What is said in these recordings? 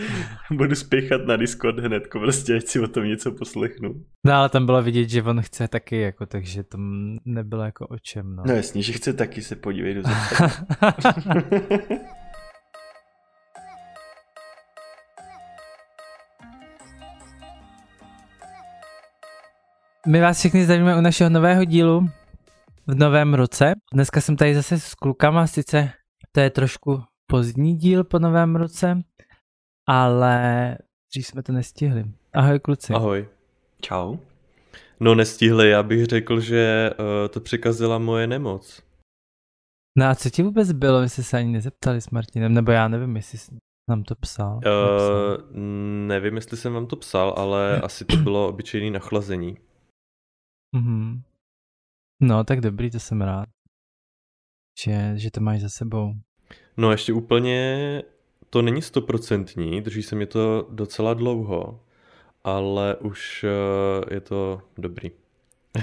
Budu spěchat na Discord hned, prostě ať si o tom něco poslechnu. No ale tam bylo vidět, že on chce taky, jako, takže to nebylo jako o čem. No, no jasně, že chce taky se podívat do My vás všechny zdravíme u našeho nového dílu v novém roce. Dneska jsem tady zase s klukama, sice to je trošku pozdní díl po novém roce, ale dřív jsme to nestihli. Ahoj kluci. Ahoj. Čau. No nestihli, já bych řekl, že uh, to překazila moje nemoc. No a co ti vůbec bylo, vy jste se ani nezeptali s Martinem, nebo já nevím, jestli jsi nám to psal. Uh, nevím, jestli jsem vám to psal, ale asi to bylo obyčejné nachlazení. Mm-hmm. No, tak dobrý, to jsem rád. Že, že to máš za sebou. No ještě úplně to není stoprocentní, drží se mi to docela dlouho, ale už uh, je to dobrý.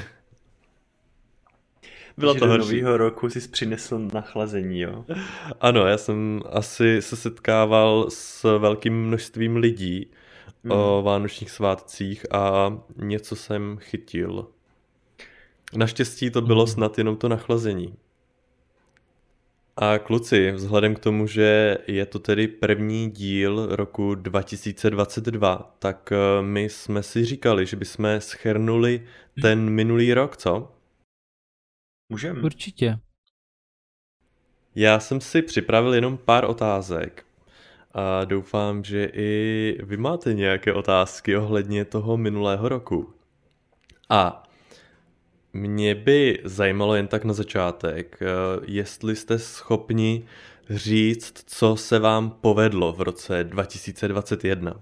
Bylo to nového roku jsi přinesl nachlazení, jo? Ano, já jsem asi se setkával s velkým množstvím lidí mm. o mhm. vánočních svátcích a něco jsem chytil. Naštěstí to bylo mm. snad jenom to nachlazení. A kluci, vzhledem k tomu, že je to tedy první díl roku 2022, tak eh, my jsme si říkali, že bychom schrnuli ten minulý rok, co? Můžeme. Určitě. Já jsem si připravil jenom pár otázek a doufám, že i vy máte nějaké otázky ohledně toho minulého roku. A mě by zajímalo jen tak na začátek, eh, jestli jste schopni říct, co se vám povedlo v roce 2021.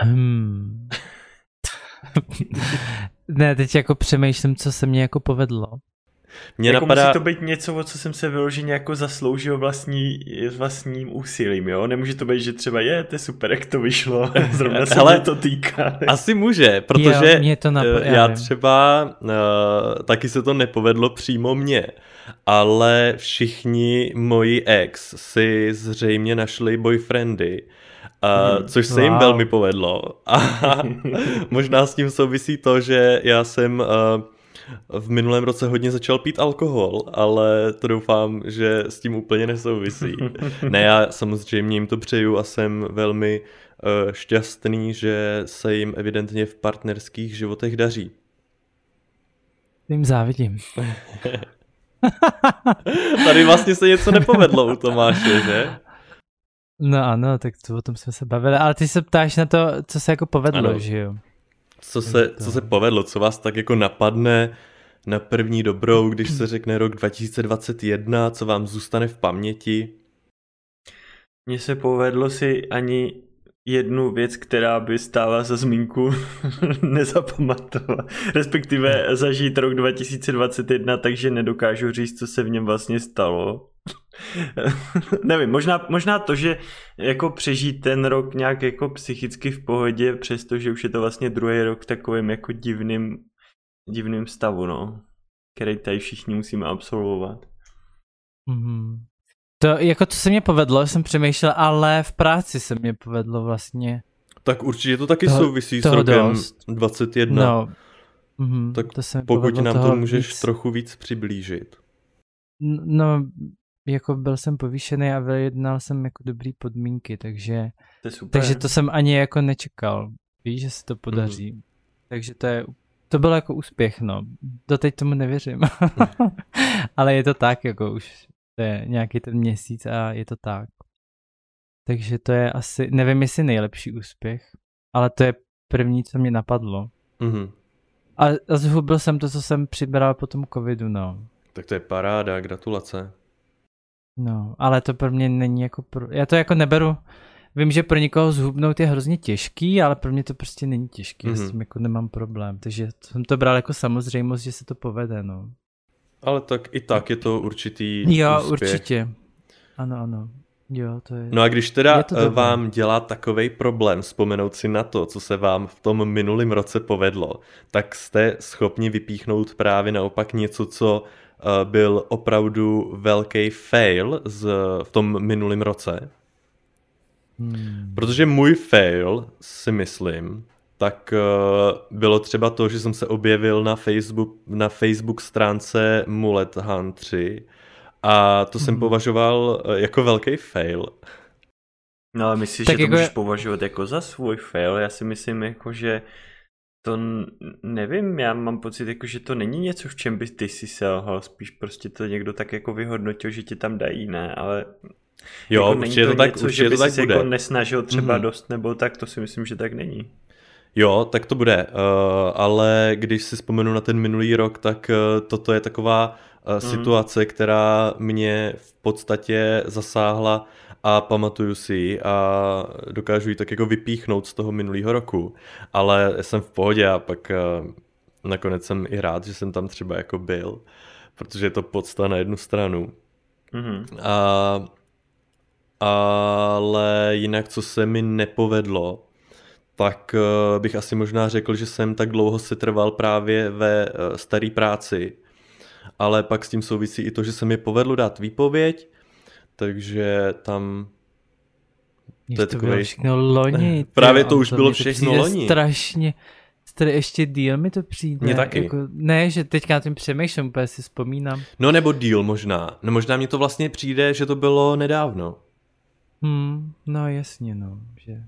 Hmm. ne, teď jako přemýšlím, co se mně jako povedlo. Mně jako napadá... Musí to být něco, o co jsem se vyloženě jako zasloužil vlastní, vlastním úsilím, jo? Nemůže to být, že třeba je, to je super, jak to vyšlo, zrovna se Ale to týká. Asi může, protože jo, mě to nap- já, já třeba uh, taky se to nepovedlo přímo mně, ale všichni moji ex si zřejmě našli boyfriendy, Uh, což se wow. jim velmi povedlo. A možná s tím souvisí to, že já jsem uh, v minulém roce hodně začal pít alkohol, ale to doufám, že s tím úplně nesouvisí. ne, já samozřejmě jim to přeju a jsem velmi uh, šťastný, že se jim evidentně v partnerských životech daří. Jim závidím. Tady vlastně se něco nepovedlo u Tomáše, že? No ano, tak to, o tom jsme se bavili, ale ty se ptáš na to, co se jako povedlo, ano. že jo? Co se, co se povedlo, co vás tak jako napadne na první dobrou, když se řekne rok 2021, co vám zůstane v paměti? Mně se povedlo si ani jednu věc, která by stála za zmínku nezapamatovat, respektive zažít rok 2021, takže nedokážu říct, co se v něm vlastně stalo. Nevím, možná, možná to, že jako přežít ten rok nějak jako psychicky v pohodě, přestože už je to vlastně druhý rok v takovém jako divným, divným stavu, no. Který tady všichni musíme absolvovat. Mm-hmm. To, jako to se mě povedlo, jsem přemýšlel, ale v práci se mě povedlo vlastně. Tak určitě to taky toho, souvisí s rokem dost. 21. No, mm-hmm, tak to se pokud nám to můžeš víc... trochu víc přiblížit. No, jako byl jsem povýšený a vyjednal jsem jako dobrý podmínky, takže to, super. takže to jsem ani jako nečekal. Víš, že se to podaří. Mm. Takže to je, to bylo jako úspěch, no. Doteď tomu nevěřím. Ale je to tak, jako už to je nějaký ten měsíc a je to tak. Takže to je asi, nevím jestli nejlepší úspěch, ale to je první, co mě napadlo. Mm-hmm. A, a zhubil jsem to, co jsem přibral po tom covidu, no. Tak to je paráda, gratulace. No, ale to pro mě není jako pro... Já to jako neberu... Vím, že pro někoho zhubnout je hrozně těžký, ale pro mě to prostě není těžký, mm-hmm. já s mhm. tím jako nemám problém. Takže jsem to bral jako samozřejmost, že se to povede, no. Ale tak i tak je to určitý Jo, úspěch. určitě. Ano, ano. Jo, to je... No a když teda vám dělá takový problém vzpomenout si na to, co se vám v tom minulém roce povedlo, tak jste schopni vypíchnout právě naopak něco, co byl opravdu velký fail z, v tom minulém roce? Hmm. Protože můj fail, si myslím, tak uh, bylo třeba to, že jsem se objevil na Facebook, na Facebook stránce Mulet Han 3 a to hmm. jsem považoval uh, jako velký fail. No ale myslíš, tak že to jako můžeš je... považovat jako za svůj fail? Já si myslím jako, že to nevím, já mám pocit, jako, že to není něco, v čem bys ty si selhal, spíš prostě to někdo tak jako vyhodnotil, že ti tam dají, ne, ale jo, jako není to, to tak, něco, že to tak se bude. jako nesnažil třeba mm-hmm. dost, nebo tak, to si myslím, že tak není. Jo, tak to bude, uh, ale když si vzpomenu na ten minulý rok, tak uh, toto je taková uh, mm. situace, která mě v podstatě zasáhla a pamatuju si ji a dokážu ji tak jako vypíchnout z toho minulého roku, ale jsem v pohodě a pak uh, nakonec jsem i rád, že jsem tam třeba jako byl, protože je to podsta na jednu stranu. Mm-hmm. A, ale jinak, co se mi nepovedlo, tak uh, bych asi možná řekl, že jsem tak dlouho se trval právě ve uh, staré práci, ale pak s tím souvisí i to, že se mi povedlo dát výpověď, takže tam to je to takový... bylo všechno loni. Právě to už bylo všechno loni. strašně, tady ještě díl mi to přijde. Mně taky. Jako, ne, že teďka na tím přemýšlím, úplně si vzpomínám. No nebo díl možná. No možná mi to vlastně přijde, že to bylo nedávno. Hmm, no jasně, no. Že...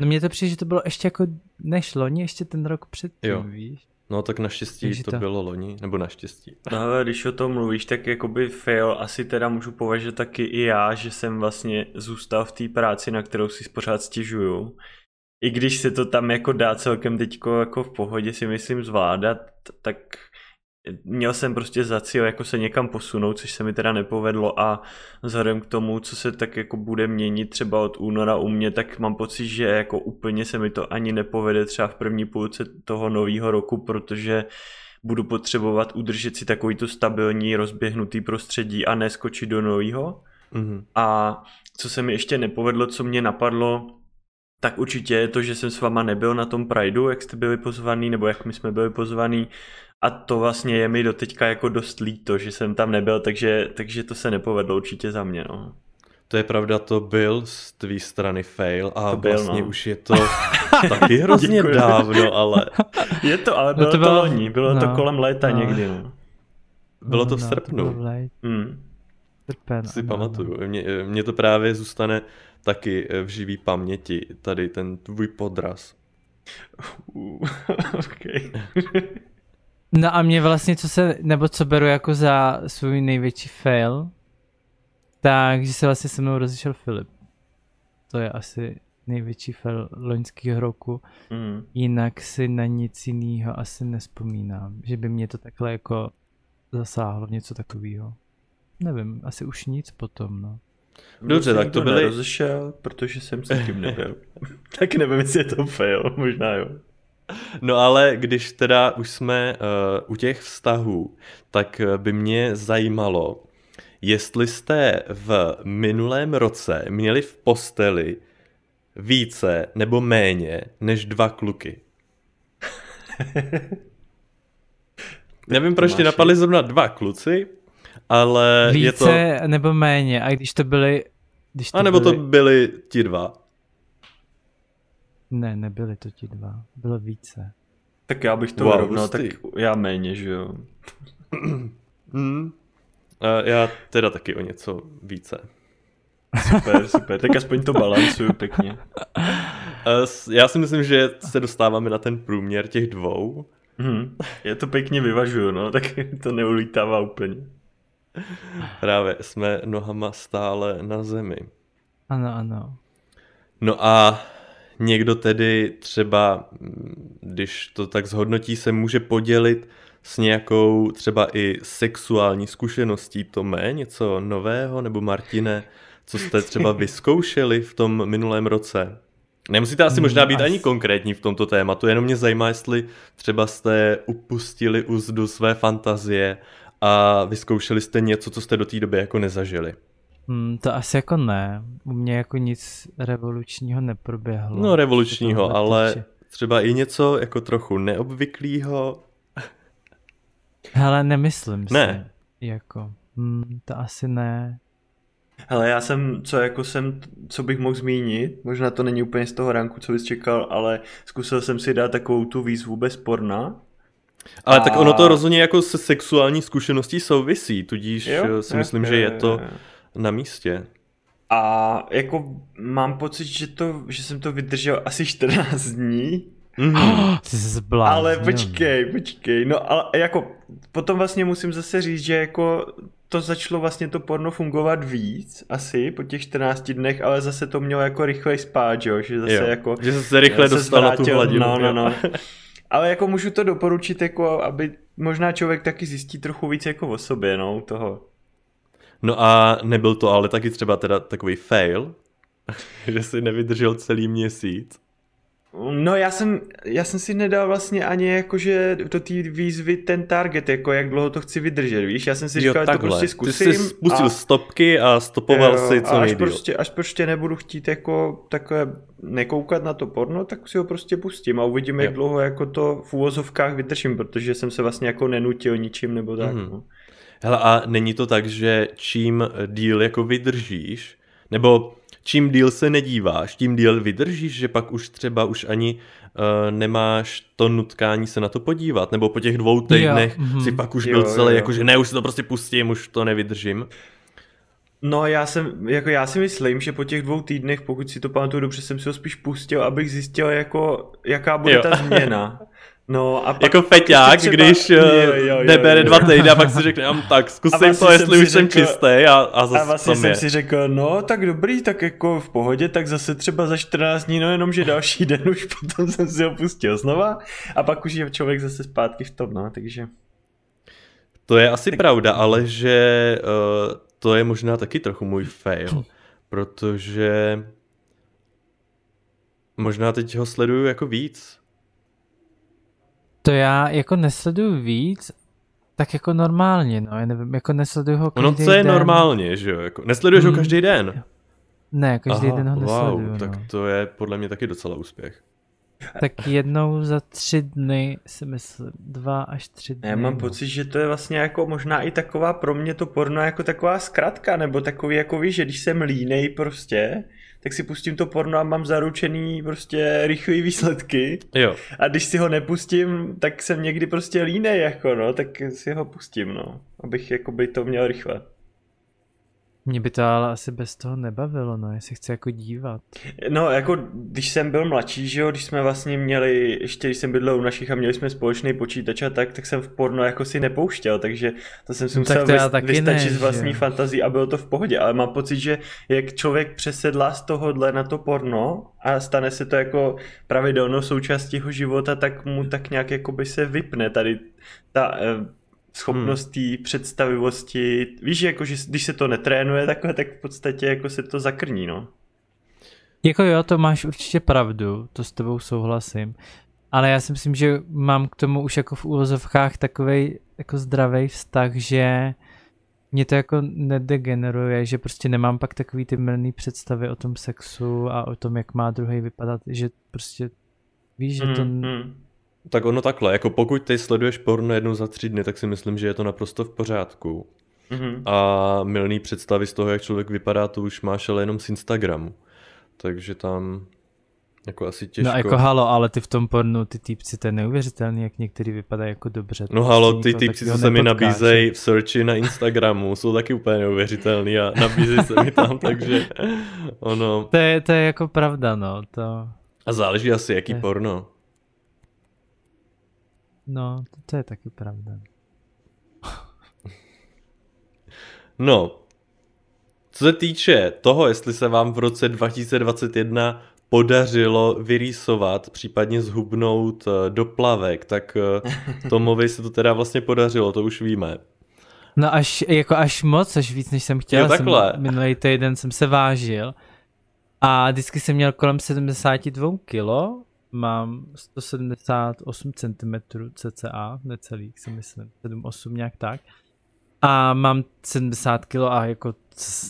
No mně to přijde, že to bylo ještě jako než loni, ještě ten rok předtím, jo. víš? No tak naštěstí to, to bylo loni, nebo naštěstí. No ale když o tom mluvíš, tak jakoby fail asi teda můžu považovat taky i já, že jsem vlastně zůstal v té práci, na kterou si pořád stěžuju. I když se to tam jako dá celkem teďko jako v pohodě si myslím zvládat, tak měl jsem prostě za cíl jako se někam posunout, což se mi teda nepovedlo a vzhledem k tomu, co se tak jako bude měnit třeba od února u mě, tak mám pocit, že jako úplně se mi to ani nepovede třeba v první půlce toho nového roku, protože budu potřebovat udržet si takovýto stabilní, rozběhnutý prostředí a neskočit do nového. Mm-hmm. A co se mi ještě nepovedlo, co mě napadlo, tak určitě je to, že jsem s váma nebyl na tom Prideu, jak jste byli pozvaný, nebo jak my jsme byli pozvaný a to vlastně je mi doteďka jako dost líto, že jsem tam nebyl, takže, takže to se nepovedlo určitě za mě, no. To je pravda, to byl z tvý strany fail a to byl, vlastně no. už je to taky hrozně dávno, ale... Je to, ale bylo no to, bylo, to loni, bylo no, to kolem léta no. někdy, no. Bylo to v no, srpnu. To bylo mm. Srpen, si no, pamatuju. No. Mně, mně to právě zůstane taky v živý paměti, tady ten tvůj podraz. Okay. No a mě vlastně, co se, nebo co beru jako za svůj největší fail, takže se vlastně se mnou rozešel Filip. To je asi největší fail loňského roku. Mm. Jinak si na nic jiného asi nespomínám, že by mě to takhle jako zasáhlo, něco takového. Nevím, asi už nic potom, no. Dobře, tak to byly... rozešel, protože jsem se tím nebyl. tak nevím, jestli je to fail, možná jo. No ale když teda už jsme uh, u těch vztahů, tak eh, by mě zajímalo, jestli jste v minulém roce měli v posteli více nebo méně než dva kluky. Nevím, proč ti napadli zrovna dva kluci, ale Více je to... nebo méně, a když to byly... Když to a nebo byly... to byli ti dva. Ne, nebyly to ti dva, bylo více. Tak já bych to wow, rovnal, tak já méně, že jo. hmm. A já teda taky o něco více. Super, super, tak aspoň to balancuju pěkně. Já si myslím, že se dostáváme na ten průměr těch dvou. Hmm. Já to pěkně vyvažuju, no, tak to neulítává úplně. Právě jsme nohama stále na zemi. Ano, ano. No a někdo tedy třeba, když to tak zhodnotí, se může podělit s nějakou třeba i sexuální zkušeností. To mé něco nového, nebo Martine, co jste třeba vyzkoušeli v tom minulém roce? Nemusíte asi možná být ani konkrétní v tomto tématu, jenom mě zajímá, jestli třeba jste upustili úzdu své fantazie a vyzkoušeli jste něco, co jste do té doby jako nezažili. Hmm, to asi jako ne. U mě jako nic revolučního neproběhlo. No revolučního, ale týče. třeba i něco jako trochu neobvyklého. Hele, nemyslím ne. si. Jako, hmm, to asi ne. Hele, já jsem, co jako jsem, co bych mohl zmínit, možná to není úplně z toho ranku, co bys čekal, ale zkusil jsem si dát takovou tu výzvu bez porna. Ale a... tak ono to rozhodně jako se sexuální zkušeností souvisí, tudíž jo, si myslím, je, že je to na místě. A jako mám pocit, že, to, že jsem to vydržel asi 14 dní. Mm-hmm. Ty jsi Ale počkej, počkej. No ale jako potom vlastně musím zase říct, že jako to začalo vlastně to porno fungovat víc, asi po těch 14 dnech, ale zase to mělo jako rychle spát, jo? že zase jo, jako... Že se rychle dostal na tu hladinu. No, no, no. ale jako můžu to doporučit, jako aby možná člověk taky zjistí trochu víc jako o sobě, no, toho. No a nebyl to ale taky třeba teda takový fail, že si nevydržel celý měsíc. No já jsem, já jsem si nedal vlastně ani jakože do té výzvy ten target, jako jak dlouho to chci vydržet, víš? Já jsem si říkal, že to prostě zkusím. Ty jsi spustil a, stopky a stopoval jo, si co a až prostě, až prostě nebudu chtít jako takové nekoukat na to porno, tak si ho prostě pustím a uvidím, jo. jak dlouho jako to v úvozovkách vydržím, protože jsem se vlastně jako nenutil ničím nebo tak. Mm. No. Hele a není to tak, že čím díl jako vydržíš, nebo čím díl se nedíváš, tím díl vydržíš, že pak už třeba už ani uh, nemáš to nutkání se na to podívat, nebo po těch dvou týdnech jo, mm-hmm. si pak už byl jo, celý, jo. jako že ne, už si to prostě pustím, už to nevydržím. No já jsem, jako já si myslím, že po těch dvou týdnech, pokud si to pamatuju dobře, jsem si ho spíš pustil, abych zjistil, jako, jaká bude jo. ta změna. No a pak jako feťák, třeba... když jo, jo, jo, nebere dva týdny a pak si řekne, tak zkusím vlastně to, jestli už jsem čistý a, a zase A vlastně jsem je. si řekl, no tak dobrý, tak jako v pohodě, tak zase třeba za 14 dní, no jenom, že další den už potom jsem si ho pustil znova a pak už je člověk zase zpátky v tom, no, takže... To je asi tak... pravda, ale že uh, to je možná taky trochu můj fail, protože možná teď ho sleduju jako víc, to já jako nesleduju víc, tak jako normálně, no, já nevím, jako nesleduju ho každý No co je den. normálně, že jo, jako nesleduješ hmm. ho každý den? Ne, každý Aha, den ho nesleduju, wow, no. tak to je podle mě taky docela úspěch. Tak jednou za tři dny si myslím, dva až tři dny. Já mám no. pocit, že to je vlastně jako možná i taková pro mě to porno jako taková zkratka, nebo takový jako víš, že když jsem línej prostě, tak si pustím to porno a mám zaručený prostě rychlý výsledky. Jo. A když si ho nepustím, tak jsem někdy prostě línej jako no, tak si ho pustím no, abych jako by to měl rychle. Mě by to ale asi bez toho nebavilo, no, jestli chci jako dívat. No, jako když jsem byl mladší, že jo, když jsme vlastně měli, ještě když jsem bydlel u našich a měli jsme společný počítač a tak, tak jsem v porno jako si nepouštěl, takže to jsem si no, musel vys- vystačit z vlastní fantazí a bylo to v pohodě, ale mám pocit, že jak člověk přesedlá z tohohle na to porno a stane se to jako pravidelnou součástí jeho života, tak mu tak nějak jako by se vypne tady ta eh, schopnost hmm. představivosti, víš, jako, že když se to netrénuje takhle, tak v podstatě jako se to zakrní, no. Jako jo, to máš určitě pravdu, to s tebou souhlasím. Ale já si myslím, že mám k tomu už jako v úvozovkách takový jako zdravý vztah, že mě to jako nedegeneruje, že prostě nemám pak takový ty mrný představy o tom sexu a o tom, jak má druhý vypadat, že prostě víš, že to... Mm, mm tak ono takhle, jako pokud ty sleduješ porno jednou za tři dny, tak si myslím, že je to naprosto v pořádku. Mm-hmm. A milný představy z toho, jak člověk vypadá, to už máš ale jenom z Instagramu. Takže tam jako asi těžko. No jako halo, ale ty v tom pornu, ty týpci, to je neuvěřitelný, jak některý vypadají jako dobře. No halo, ty týpci, co se mi nabízejí v searchi na Instagramu, jsou taky úplně neuvěřitelný a nabízejí se mi tam, takže ono. To je, to je jako pravda, no. To... A záleží asi, jaký je. porno. No, to, to je taky pravda. no, co se týče toho, jestli se vám v roce 2021 podařilo vyrýsovat, případně zhubnout eh, do plavek, tak eh, Tomovi se to teda vlastně podařilo, to už víme. No až, jako až moc, až víc, než jsem chtěl. Jo, takhle. Jsem, minulý týden jsem se vážil a vždycky jsem měl kolem 72 kilo mám 178 cm cca, necelých si myslím, 7-8 nějak tak. A mám 70 kg a jako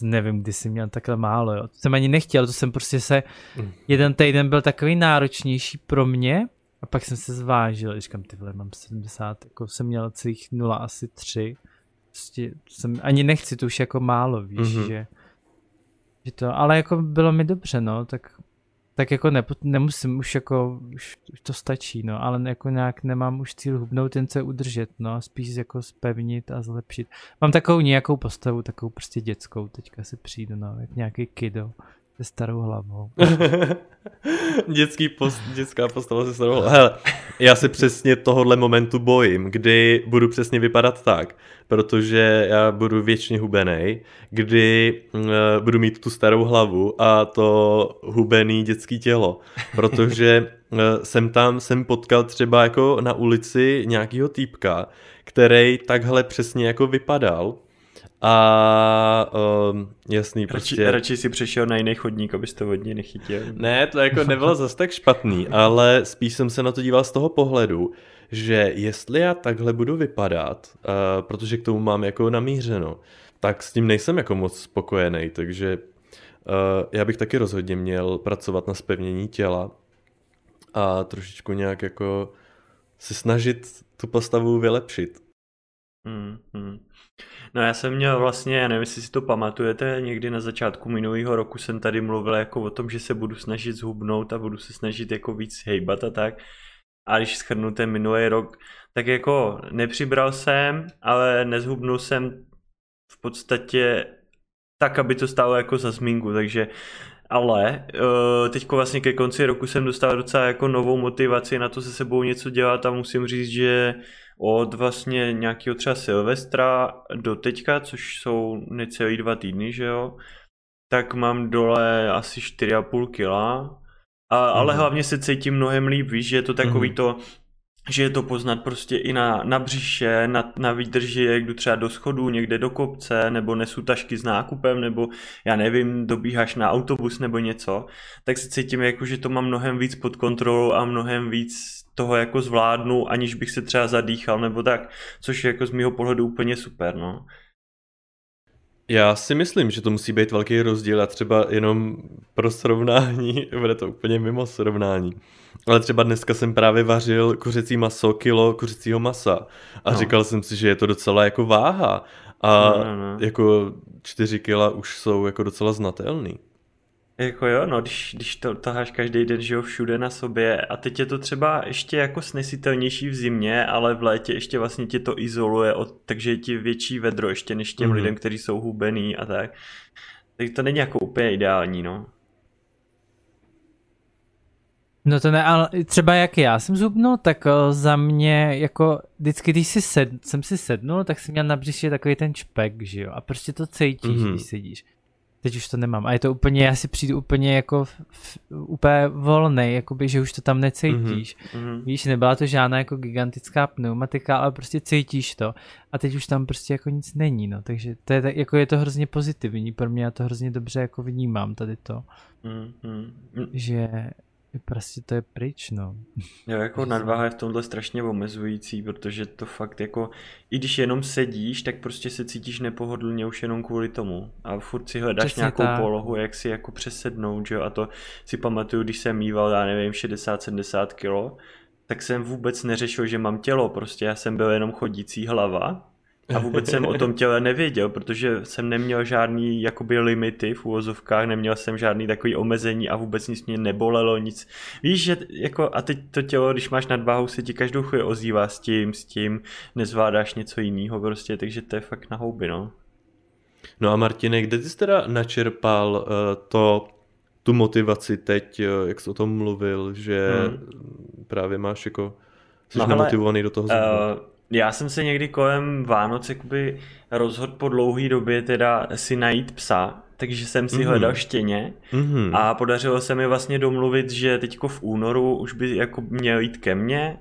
nevím, kdy jsem měl takhle málo, jo. To jsem ani nechtěl, to jsem prostě se, mm. jeden týden byl takový náročnější pro mě a pak jsem se zvážil, říkám, ty vole, mám 70, jako jsem měl celých 0 asi 3. Prostě jsem, ani nechci, to už jako málo, víš, mm-hmm. že Že to, ale jako bylo mi dobře, no, tak tak jako ne, nemusím, už jako, už, už to stačí, no, ale jako nějak nemám už cíl hubnout, ten se udržet, no, spíš jako spevnit a zlepšit. Mám takovou nějakou postavu, takovou prostě dětskou, teďka se přijdu, no, jak nějaký kido se starou hlavou. Dětský post, dětská postava se starou hlavou. Hele, já se přesně tohohle momentu bojím, kdy budu přesně vypadat tak, protože já budu věčně hubený, kdy uh, budu mít tu starou hlavu a to hubený dětský tělo, protože uh, jsem tam, jsem potkal třeba jako na ulici nějakýho týpka, který takhle přesně jako vypadal a um, jasný, radši, prostě... Radši si přešel na jiný chodník, abys to vodně nechytil. Ne, to jako nebylo zase tak špatný, ale spíš jsem se na to díval z toho pohledu, že jestli já takhle budu vypadat, uh, protože k tomu mám jako namířeno, tak s tím nejsem jako moc spokojený, takže uh, já bych taky rozhodně měl pracovat na spevnění těla a trošičku nějak jako se snažit tu postavu vylepšit. Hmm, hmm. No já jsem měl vlastně, já nevím, jestli si to pamatujete, někdy na začátku minulého roku jsem tady mluvil jako o tom, že se budu snažit zhubnout a budu se snažit jako víc hejbat a tak. A když schrnu ten minulý rok, tak jako nepřibral jsem, ale nezhubnul jsem v podstatě tak, aby to stálo jako za zmínku, takže ale uh, teďko vlastně ke konci roku jsem dostal docela jako novou motivaci na to se sebou něco dělat a musím říct, že od vlastně nějakého třeba Silvestra do teďka, což jsou necelý dva týdny, že jo, tak mám dole asi 4,5 kila, a, mm-hmm. ale mhm. hlavně se cítím mnohem líp, víš, že je to takový mm-hmm. to, že je to poznat prostě i na, na břiše, na, na výdrži, jak jdu třeba do schodu, někde do kopce, nebo nesu tašky s nákupem, nebo já nevím, dobíháš na autobus nebo něco, tak se cítím jako, že to mám mnohem víc pod kontrolou a mnohem víc toho jako zvládnu, aniž bych se třeba zadýchal nebo tak, což je jako z mého pohledu úplně super, no. Já si myslím, že to musí být velký rozdíl a třeba jenom pro srovnání, bude to úplně mimo srovnání. Ale třeba dneska jsem právě vařil kuřecí maso, kilo kuřecího masa a no. říkal jsem si, že je to docela jako váha a no, no, no. jako čtyři kila už jsou jako docela znatelný. Jako jo, no, když, když to taháš každý den, že jo, všude na sobě a teď je to třeba ještě jako snesitelnější v zimě, ale v létě ještě vlastně tě to izoluje, od, takže je ti větší vedro ještě než těm mm-hmm. lidem, kteří jsou hubený a tak. Tak to není jako úplně ideální, no. No to ne, ale třeba jak já jsem zhubnul, tak o, za mě jako vždycky, když si sed, jsem si sednul, tak jsem měl na břiše takový ten čpek, že jo, a prostě to cítíš, mm-hmm. když sedíš. Teď už to nemám. A je to úplně, já si přijdu úplně jako v, v, úplně volný, jakoby, že už to tam necítíš. Mm-hmm. Víš, nebyla to žádná jako gigantická pneumatika, ale prostě cítíš to. A teď už tam prostě jako nic není, no. Takže to je, jako je to hrozně pozitivní. Pro mě já to hrozně dobře jako vnímám tady to. Mm-hmm. Že Prostě to je pryč, no. Jo, jako nadváha je v tomhle strašně omezující, protože to fakt jako, i když jenom sedíš, tak prostě se cítíš nepohodlně už jenom kvůli tomu. A furt si hledáš Přesně nějakou tak. polohu, jak si jako přesednout, že jo. A to si pamatuju, když jsem mýval, já nevím, 60-70 kilo, tak jsem vůbec neřešil, že mám tělo, prostě já jsem byl jenom chodící hlava a vůbec jsem o tom těle nevěděl, protože jsem neměl žádný jakoby limity v úvozovkách, neměl jsem žádný takový omezení a vůbec nic mě nebolelo, nic. Víš, že jako a teď to tělo, když máš nadváhu, se ti každou chvíli ozývá s tím, s tím, nezvládáš něco jiného prostě, takže to je fakt na houby, no. No a Martine, kde ty jsi teda načerpal uh, to, tu motivaci teď, uh, jak jsi o tom mluvil, že hmm. právě máš jako, jsi no, namotivovaný do toho uh, já jsem se někdy kolem Vánoc jakoby rozhodl po dlouhé době teda si najít psa, takže jsem si mm-hmm. hledal štěně mm-hmm. a podařilo se mi vlastně domluvit, že teďko v únoru už by jako měl jít ke mně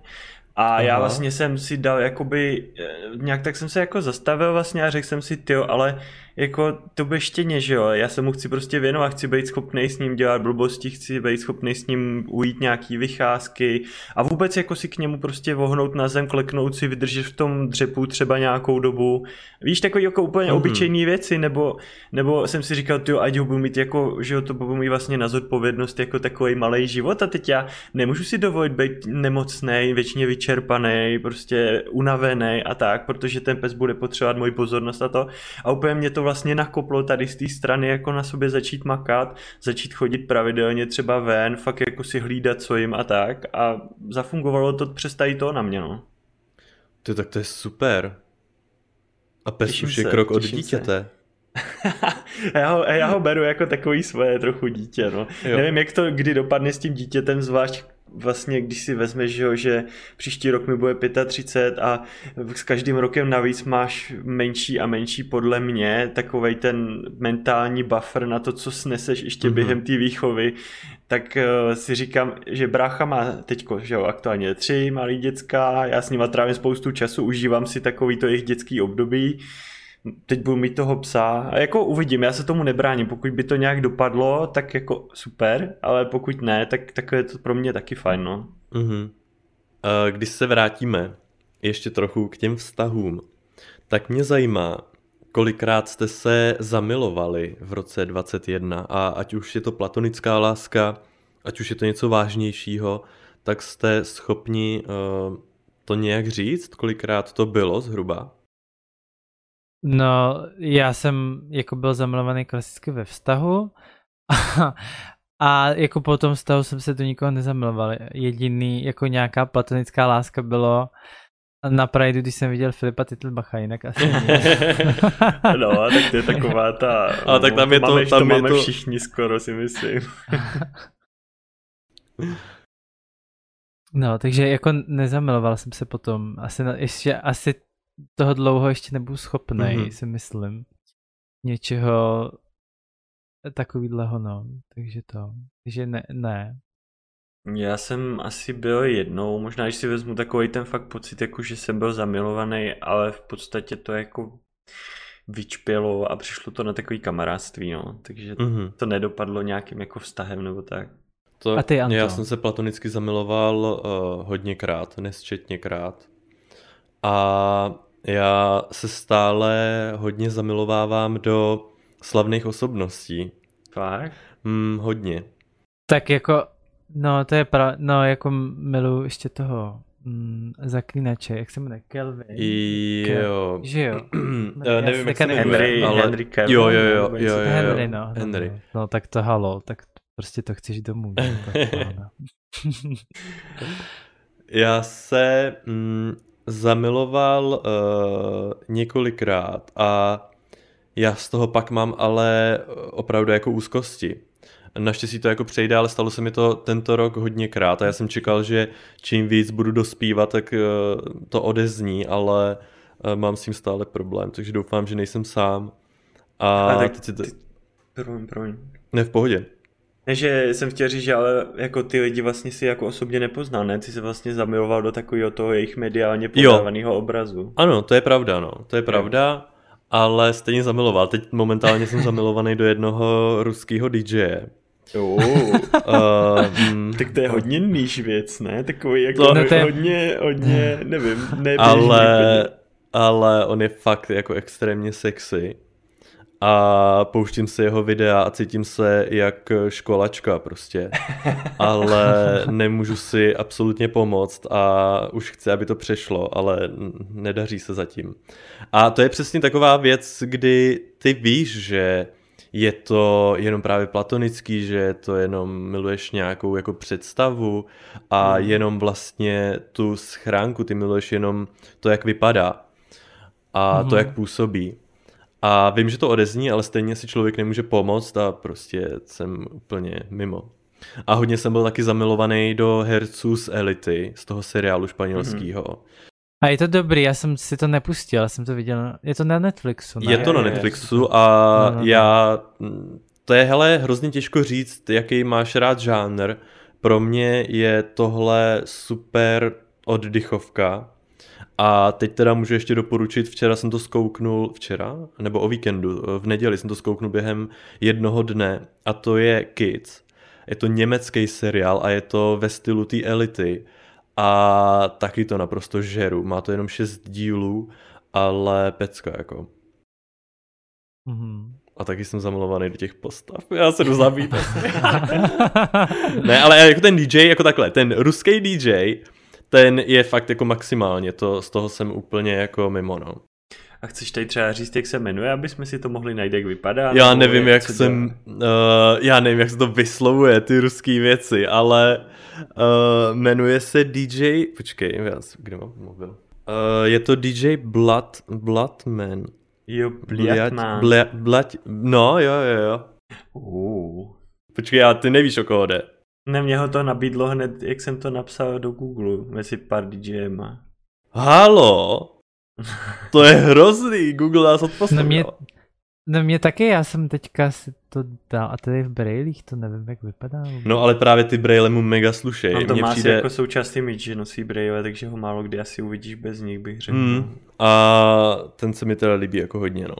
a Aha. já vlastně jsem si dal jakoby, eh, nějak tak jsem se jako zastavil vlastně a řekl jsem si, ty, ale jako to by štěně, že jo, já se mu chci prostě věnovat, chci být schopný s ním dělat blbosti, chci být schopný s ním ujít nějaký vycházky a vůbec jako si k němu prostě vohnout na zem, kleknout si, vydržet v tom dřepu třeba nějakou dobu. Víš, takový jako úplně mm-hmm. obyčejné věci, nebo, nebo jsem si říkal, ty ať ho budu mít jako, že jo, to budu mít vlastně na zodpovědnost jako takový malý život a teď já nemůžu si dovolit být nemocný, většině vyčerpaný, prostě unavený a tak, protože ten pes bude potřebovat moji pozornost a to. A úplně mě to vlastně nakoplo tady z té strany jako na sobě začít makat, začít chodit pravidelně třeba ven, fakt jako si hlídat, co jim a tak a zafungovalo to přes tady to na mě, no. Ty, tak to je super. A pes už je se, krok od dítěte. Já, ho, já ho beru jako takový svoje trochu dítě, no. Jo. Nevím, jak to kdy dopadne s tím dítětem, zvlášť vlastně, když si vezmeš, že, že příští rok mi bude 35 a s každým rokem navíc máš menší a menší podle mě takovej ten mentální buffer na to, co sneseš ještě mm-hmm. během té výchovy, tak uh, si říkám, že brácha má teďko, že jo, aktuálně tři malý děcka, já s nima trávím spoustu času, užívám si takový to jejich dětský období, teď budu mít toho psa a jako uvidím, já se tomu nebráním, pokud by to nějak dopadlo, tak jako super, ale pokud ne, tak, tak je to pro mě taky fajn, no. Mm-hmm. Když se vrátíme ještě trochu k těm vztahům, tak mě zajímá, kolikrát jste se zamilovali v roce 21 a ať už je to platonická láska, ať už je to něco vážnějšího, tak jste schopni uh, to nějak říct, kolikrát to bylo zhruba? No, já jsem jako byl zamilovaný klasicky ve vztahu a, a jako po tom vztahu jsem se do nikoho nezamiloval. Jediný jako nějaká platonická láska bylo na Prideu, když jsem viděl Filipa Titlbacha, jinak asi No, tak to je taková ta... A tak tam je to, máme, tam to je máme to... všichni skoro, si myslím. No, takže jako nezamiloval jsem se potom. Asi, ještě, asi toho dlouho ještě nebudu schopný, mm-hmm. si myslím. Něčeho takovýhleho, no. Takže to. Takže ne, ne. Já jsem asi byl jednou, možná když si vezmu takový ten fakt pocit, jako že jsem byl zamilovaný, ale v podstatě to jako vyčpělo a přišlo to na takový kamarádství, no. Takže mm-hmm. to nedopadlo nějakým jako vztahem nebo tak. To, a ty, Anto? Já jsem se platonicky zamiloval uh, hodněkrát, nesčetněkrát. A já se stále hodně zamilovávám do slavných osobností. Fakt? Mm, hodně. Tak jako, no to je pra, no jako milu ještě toho mm, zaklínače, jak se jmenuje, Kelvin. Jo. Že jo? Já nevím, jak se jmenuje, Henry, ale... Henry Kelvin. Jo, jo, jo, jo, jo, Henry, no. Henry. No, no, tak to halo, tak prostě to chceš domů. Já se mm, zamiloval uh, několikrát a já z toho pak mám ale opravdu jako úzkosti. Naštěstí to jako přejde, ale stalo se mi to tento rok hodněkrát a já jsem čekal, že čím víc budu dospívat, tak uh, to odezní, ale uh, mám s tím stále problém, takže doufám, že nejsem sám. A, a tak ty, ty, promiň, promiň. Ne, v pohodě. Ne, že jsem chtěl říct, že ale jako ty lidi vlastně si jako osobně nepoznal, ne? Ty se vlastně zamiloval do takového toho jejich mediálně podávaného obrazu. Ano, to je pravda, no. To je pravda, jo. ale stejně zamiloval. Teď momentálně jsem zamilovaný do jednoho ruského DJ. Uh, um, tak to je hodně níž věc, ne? Takový jako to, no, hodně, hodně, nevím, ale, ale on je fakt jako extrémně sexy a pouštím si jeho videa a cítím se jak školačka prostě. Ale nemůžu si absolutně pomoct a už chci, aby to přešlo, ale nedaří se zatím. A to je přesně taková věc, kdy ty víš, že je to jenom právě platonický, že to jenom miluješ nějakou jako představu a mm. jenom vlastně tu schránku, ty miluješ jenom to, jak vypadá a mm. to, mhm. jak působí. A vím, že to odezní, ale stejně si člověk nemůže pomoct a prostě jsem úplně mimo. A hodně jsem byl taky zamilovaný do herců z Elity, z toho seriálu španělského. Mm-hmm. A je to dobrý, já jsem si to nepustil, já jsem to viděl, je to na Netflixu, ne? Je to na Netflixu a no, no, no. já, to je hele hrozně těžko říct, jaký máš rád žánr. Pro mě je tohle super oddychovka, a teď teda můžu ještě doporučit, včera jsem to zkouknul, včera, nebo o víkendu, v neděli jsem to zkouknul během jednoho dne a to je Kids. Je to německý seriál a je to ve stylu té elity a taky to naprosto žeru. Má to jenom šest dílů, ale pecka jako. Mm-hmm. A taky jsem zamilovaný do těch postav. Já se jdu zabít ne, ale jako ten DJ, jako takhle, ten ruský DJ ten je fakt jako maximálně, to, z toho jsem úplně jako mimo, no. A chceš tady třeba říct, jak se jmenuje, aby jsme si to mohli najít, jak vypadá? Já nevím, jak, jak jsem, uh, já nevím, jak se to vyslovuje, ty ruský věci, ale uh, jmenuje se DJ, počkej, já, kde mám mobil? Uh, je to DJ Blood, Bloodman. Jo, Bloodman. Blood, Blood, no, jo, jo, jo. Uh. Počkej, já ty nevíš, o koho jde. Ne, mě ho to nabídlo hned, jak jsem to napsal do Google, mezi pár DJema. Halo? To je hrozný, Google nás odposlouchal. No mě, no mě taky, já jsem teďka si to dal, a tady v brailích to nevím, jak vypadá. No ale právě ty braille mu mega slušej. No to má přijde... jako součást image, že nosí braille, takže ho málo kdy asi uvidíš bez nich, bych řekl. Mm. A ten se mi teda líbí jako hodně, no.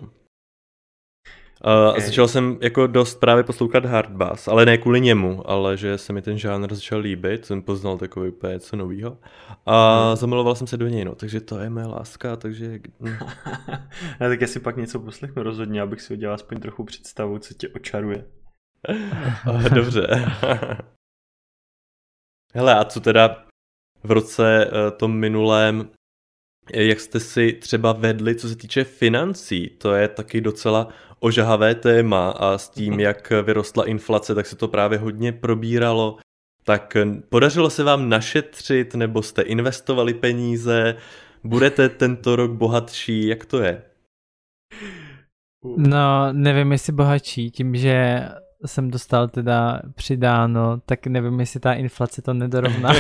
Uh, okay. Začal jsem jako dost právě poslouchat hard bass, ale ne kvůli němu, ale že se mi ten žánr začal líbit, jsem poznal takový úplně něco novýho a hmm. zamiloval jsem se do něj, no, takže to je moje láska, takže... Hm. já tak asi pak něco poslechnu rozhodně, abych si udělal aspoň trochu představu, co tě očaruje. Dobře. Hele, a co teda v roce uh, tom minulém jak jste si třeba vedli, co se týče financí, to je taky docela ožahavé téma a s tím, mhm. jak vyrostla inflace, tak se to právě hodně probíralo. Tak podařilo se vám našetřit, nebo jste investovali peníze? Budete tento rok bohatší? Jak to je? No, nevím, jestli bohatší, tím, že jsem dostal teda přidáno, tak nevím, jestli ta inflace to nedorovná.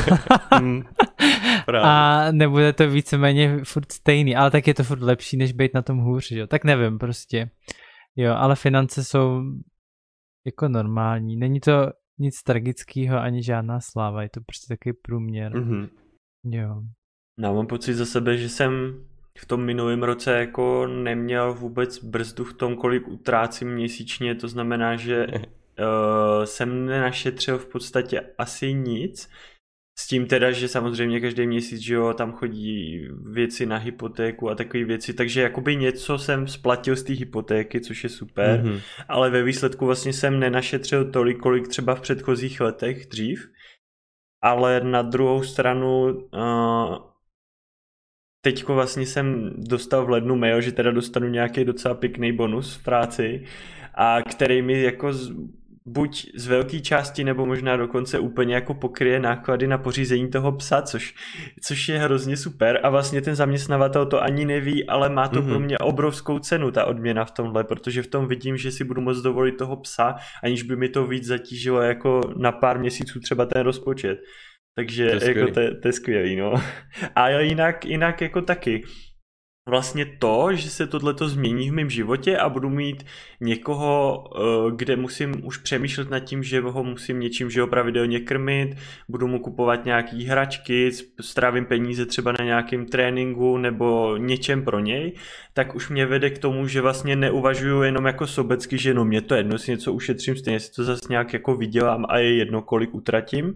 Hmm. a nebude to víceméně furt stejný, ale tak je to furt lepší, než být na tom hůř, jo. Tak nevím prostě. Jo, ale finance jsou jako normální. Není to nic tragického ani žádná sláva, je to prostě takový průměr. Mm-hmm. Jo. No, mám pocit za sebe, že jsem v tom minulém roce jako neměl vůbec brzdu v tom, kolik utrácím měsíčně, to znamená, že uh, jsem nenašetřil v podstatě asi nic s tím teda, že samozřejmě každý měsíc, že jo, tam chodí věci na hypotéku a takové věci, takže jakoby něco jsem splatil z té hypotéky, což je super, mm-hmm. ale ve výsledku vlastně jsem nenašetřil tolik, kolik třeba v předchozích letech dřív, ale na druhou stranu uh, teďko vlastně jsem dostal v lednu mail, že teda dostanu nějaký docela pěkný bonus v práci, a který mi jako buď z velké části nebo možná dokonce úplně jako pokryje náklady na pořízení toho psa, což, což je hrozně super a vlastně ten zaměstnavatel to ani neví, ale má to mm-hmm. pro mě obrovskou cenu ta odměna v tomhle, protože v tom vidím, že si budu moct dovolit toho psa, aniž by mi to víc zatížilo jako na pár měsíců třeba ten rozpočet. Takže to je jako to, to je skvělý, no. A jinak, jinak jako taky vlastně to, že se tohleto změní v mém životě a budu mít někoho, eh, kde musím už přemýšlet nad tím, že ho musím něčím, že ho pravidelně krmit, budu mu kupovat nějaký hračky, strávím peníze třeba na nějakém tréninku nebo něčem pro něj, tak už mě vede k tomu, že vlastně neuvažuju jenom jako sobecky, že no mě to jedno, si něco ušetřím, stejně si to zase nějak jako vydělám a je jedno, kolik utratím,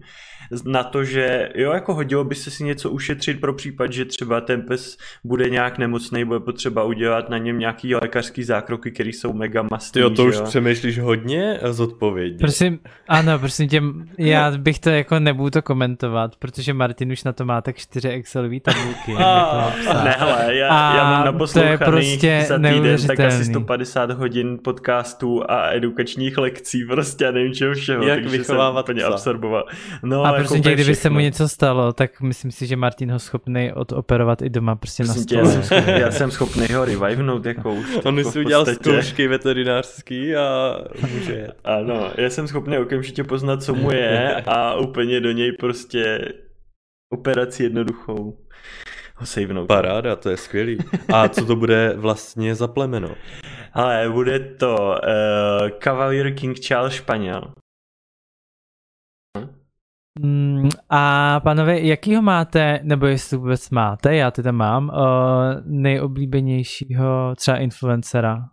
na to, že jo, jako hodilo by se si něco ušetřit pro případ, že třeba ten pes bude nějak nemocný, bude potřeba udělat na něm nějaký lékařský zákroky, které jsou mega mastný. Jo, to už jo? přemýšlíš hodně zodpovědně. Prosím, ano, prosím tě, já bych to jako nebudu to komentovat, protože Martin už na to má tak čtyři Excelové tabulky. a, ne, hele, já, já mám naposlouchaných prostě za týden tak asi 150 hodin podcastů a edukačních lekcí, prostě a nevím čeho všeho. Jak vychovávat úplně absorboval. No, a jako prostě tě, kdyby se mu něco stalo, tak myslím si, že Martin ho schopný odoperovat i doma prostě na stole. Já jsem, schopný, já jsem schopný ho revivenout jako už. On jako si udělal zkoušky veterinářský a může Ano, já jsem schopný okamžitě poznat, co mu je a úplně do něj prostě operaci jednoduchou ho savenout. Paráda, to je skvělý. A co to bude vlastně za plemeno? Ale bude to uh, Cavalier King Charles Španěl. Mm, a panové, jakýho máte, nebo jestli vůbec máte, já teda mám, uh, nejoblíbenějšího třeba influencera?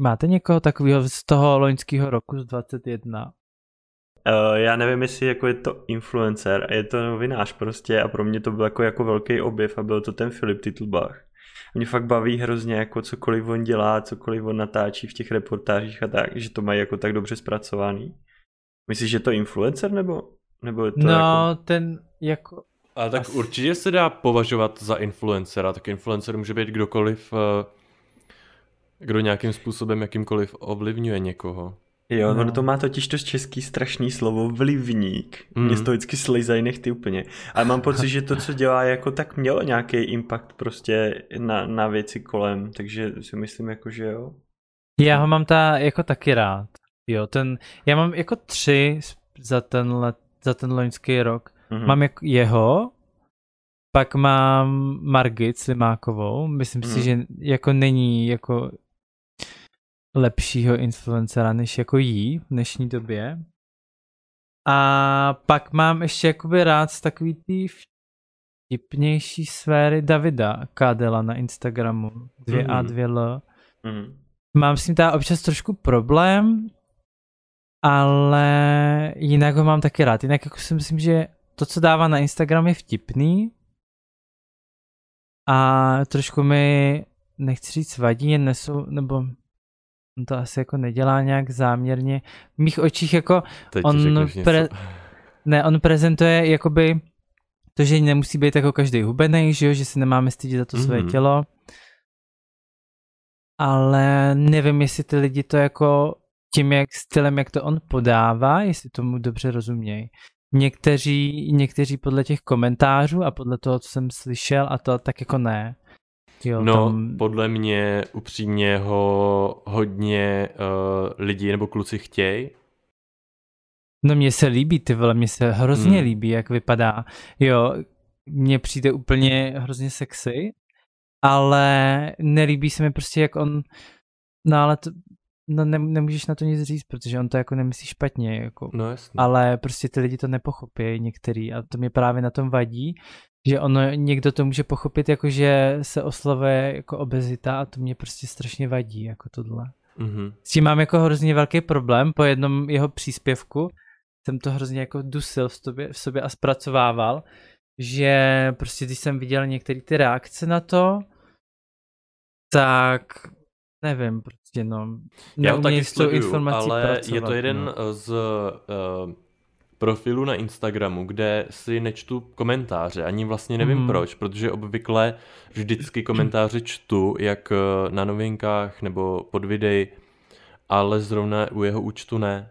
Máte někoho takového z toho loňského roku z 21? Uh, já nevím, jestli jako je to influencer, je to novinář prostě a pro mě to byl jako, jako velký objev a byl to ten Filip Titlbach. Mě fakt baví hrozně jako cokoliv on dělá, cokoliv on natáčí v těch reportážích a tak, že to mají jako tak dobře zpracovaný. Myslíš, že to influencer nebo? Nebo je to no, jako... ten jako... Ale tak Asi... určitě se dá považovat za influencera, tak influencer může být kdokoliv, eh, Kdo nějakým způsobem jakýmkoliv ovlivňuje někoho. Jo, no. ono to má totiž to český strašný slovo vlivník. Mm. Mě to vždycky slizají nechty úplně. Ale mám pocit, že to, co dělá, jako tak mělo nějaký impact prostě na, na věci kolem, takže si myslím jako, že jo. Já ho mám ta, jako taky rád. Jo, ten, já mám jako tři za ten, let, za ten loňský rok. Mm-hmm. Mám jako jeho, pak mám Margit Slimákovou, myslím mm. si, mhm. že jako není jako lepšího influencera než jako jí v dnešní době. A pak mám ještě jakoby rád z takový tý vtipnější sféry Davida Kádela na Instagramu. 2A, 2L. Mm. Mám s ním teda občas trošku problém, ale jinak ho mám taky rád. Jinak jako si myslím, že to, co dává na Instagram je vtipný a trošku mi, nechci říct vadí, jen nesou, nebo on to asi jako nedělá nějak záměrně. V mých očích jako Teď on, pre, ne, on prezentuje jakoby to, že nemusí být jako každý hubený, že jo, že si nemáme stydět za to mm-hmm. své tělo. Ale nevím, jestli ty lidi to jako tím, jak stylem, jak to on podává, jestli tomu dobře rozumějí. Někteří, někteří podle těch komentářů a podle toho, co jsem slyšel a to tak jako ne. Jo, no, tam... podle mě upřímně ho hodně uh, lidi nebo kluci chtějí. No mně se líbí, ty vole, mně se hrozně hmm. líbí, jak vypadá. Jo, mně přijde úplně hrozně sexy, ale nelíbí se mi prostě, jak on, no ale to, no ne, nemůžeš na to nic říct, protože on to jako nemyslí špatně, jako. No jasně. Ale prostě ty lidi to nepochopí některý a to mě právě na tom vadí, že ono, někdo to může pochopit jako, že se oslavuje jako obezita a to mě prostě strašně vadí, jako tohle. Mm-hmm. S tím mám jako hrozně velký problém, po jednom jeho příspěvku jsem to hrozně jako dusil v sobě, v sobě a zpracovával, že prostě když jsem viděl některé ty reakce na to, tak nevím, prostě no. Já ho taky sleduju, ale pracovat, je to jeden no. z uh, profilu na Instagramu, kde si nečtu komentáře, ani vlastně nevím hmm. proč, protože obvykle vždycky komentáře čtu, jak eh, na novinkách nebo pod videí, ale zrovna u jeho účtu ne.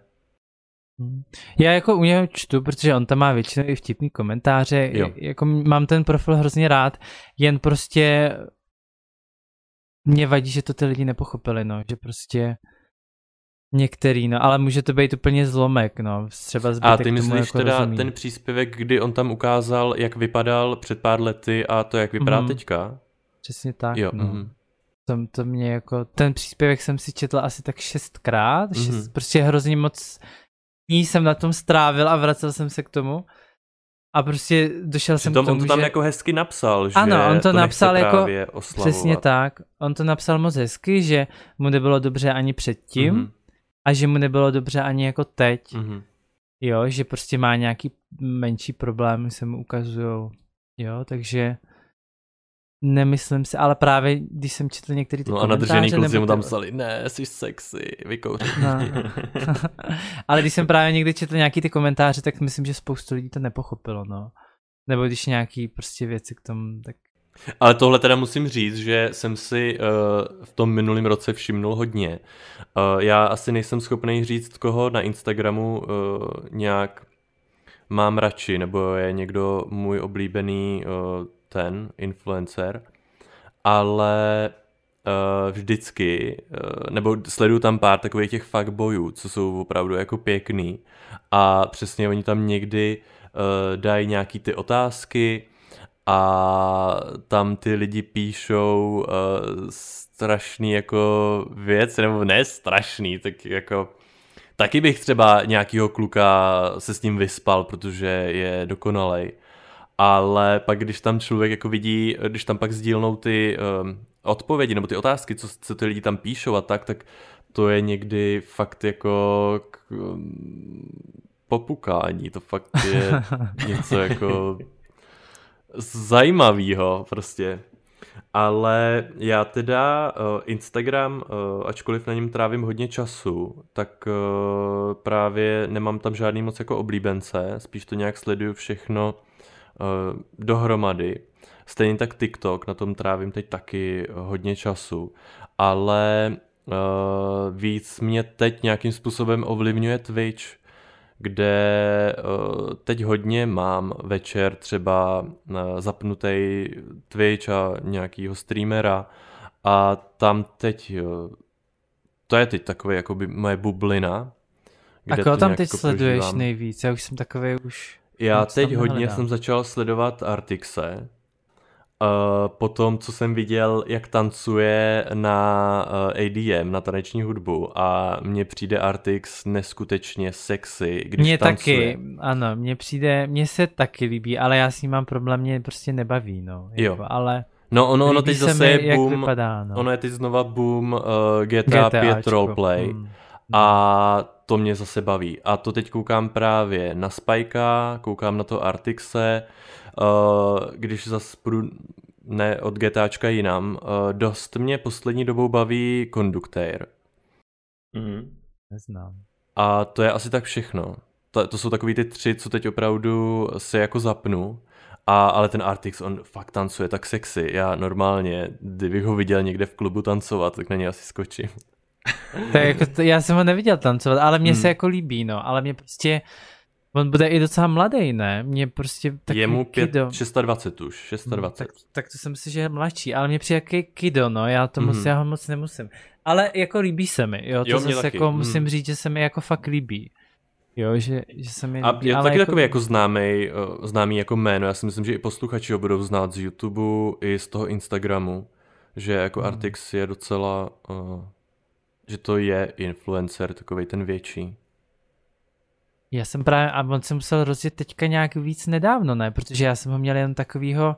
Hmm. Já jako u něho čtu, protože on tam má většinou i vtipný komentáře, jo. jako mám ten profil hrozně rád, jen prostě mě vadí, že to ty lidi nepochopili, no, že prostě Některý, no, ale může to být úplně zlomek, no, třeba A ty myslíš jako teda rozumí. ten příspěvek, kdy on tam ukázal, jak vypadal před pár lety a to, jak vypadá mm. teďka? Přesně tak, jo, no. Mm. To, to mě jako, ten příspěvek jsem si četl asi tak šestkrát, mm. šest, prostě hrozně moc dní jsem na tom strávil a vracel jsem se k tomu. A prostě došel jsem tom, k tomu, on to tam že... jako hezky napsal, že Ano, on to, to napsal jako, přesně tak, on to napsal moc hezky, že mu nebylo dobře ani předtím, mm-hmm a že mu nebylo dobře ani jako teď. Mm-hmm. Jo, že prostě má nějaký menší problém, se mu ukazují. Jo, takže nemyslím si, ale právě když jsem četl některý ty No a nadržený kluci mu tam psali, ne, jsi sexy, vykouření. No. ale když jsem právě někdy četl nějaký ty komentáře, tak myslím, že spoustu lidí to nepochopilo, no. Nebo když nějaký prostě věci k tomu, tak ale tohle teda musím říct, že jsem si uh, v tom minulém roce všimnul hodně. Uh, já asi nejsem schopný říct, koho na Instagramu uh, nějak mám radši, nebo je někdo můj oblíbený uh, ten influencer, ale uh, vždycky, uh, nebo sleduju tam pár takových těch fuckboyů, co jsou opravdu jako pěkný a přesně oni tam někdy uh, dají nějaký ty otázky, a tam ty lidi píšou uh, strašný jako věc, nebo ne strašný, tak jako taky bych třeba nějakýho kluka se s ním vyspal, protože je dokonalej. Ale pak, když tam člověk jako vidí, když tam pak sdílnou ty um, odpovědi nebo ty otázky, co, co ty lidi tam píšou a tak, tak to je někdy fakt jako k, um, popukání, to fakt je něco jako zajímavýho prostě. Ale já teda uh, Instagram, uh, ačkoliv na něm trávím hodně času, tak uh, právě nemám tam žádný moc jako oblíbence, spíš to nějak sleduju všechno dohromady. Stejně tak TikTok, na tom trávím teď taky hodně času, ale uh, víc mě teď nějakým způsobem ovlivňuje Twitch, kde uh, teď hodně mám večer třeba uh, zapnutý Twitch a nějakýho streamera a tam teď, uh, to je teď takový jakoby moje bublina. Kde a koho tam teď jako sleduješ prožívám. nejvíc? Já už jsem takový už... Já teď hodně hledám. jsem začal sledovat Artixe, Uh, po tom, co jsem viděl, jak tancuje na uh, eh, ADM, na taneční hudbu a mně přijde Artix neskutečně sexy, když Mně tancuje. taky, ano, mně přijde, mně se taky líbí, ale já s ním mám problém, mě prostě nebaví, no. Jako, jo. Ale No ono, ono teď zase mi, je boom, vypadá, no. ono je teď znova boom uh, GTA, GTA 5 roleplay hmm. a to mě zase baví. A to teď koukám právě na Spikea, koukám na to Artixe, Uh, když zase půjdu ne od GTAčka jinam, uh, dost mě poslední dobou baví Conductor. Mm. Neznám. A to je asi tak všechno. To, to jsou takový ty tři, co teď opravdu se jako zapnu. A, ale ten Artix, on fakt tancuje tak sexy. Já normálně, kdybych ho viděl někde v klubu tancovat, tak na něj asi skočím. Je jako, to, já jsem ho neviděl tancovat, ale mně hmm. se jako líbí, no. Ale mě prostě, On bude i docela mladý, ne? Mě prostě taky Je mu pět, kido. 620 už, 620. Hmm, tak, tak to jsem myslel, že je mladší, ale mě přijde jaký kido, no, já to mm. moc, já ho moc nemusím. Ale jako líbí se mi, jo, to jo, zase taky. jako mm. musím říct, že se mi jako fakt líbí. Jo, že, že se mi líbí, A je to taky jako... takový jako známý, uh, známý jako jméno, já si myslím, že i posluchači ho budou znát z YouTube i z toho Instagramu, že jako mm. Artix je docela, uh, že to je influencer, takový ten větší. Já jsem právě, a on se musel rozjet teďka nějak víc nedávno, ne? Protože já jsem ho měl jen takovýho,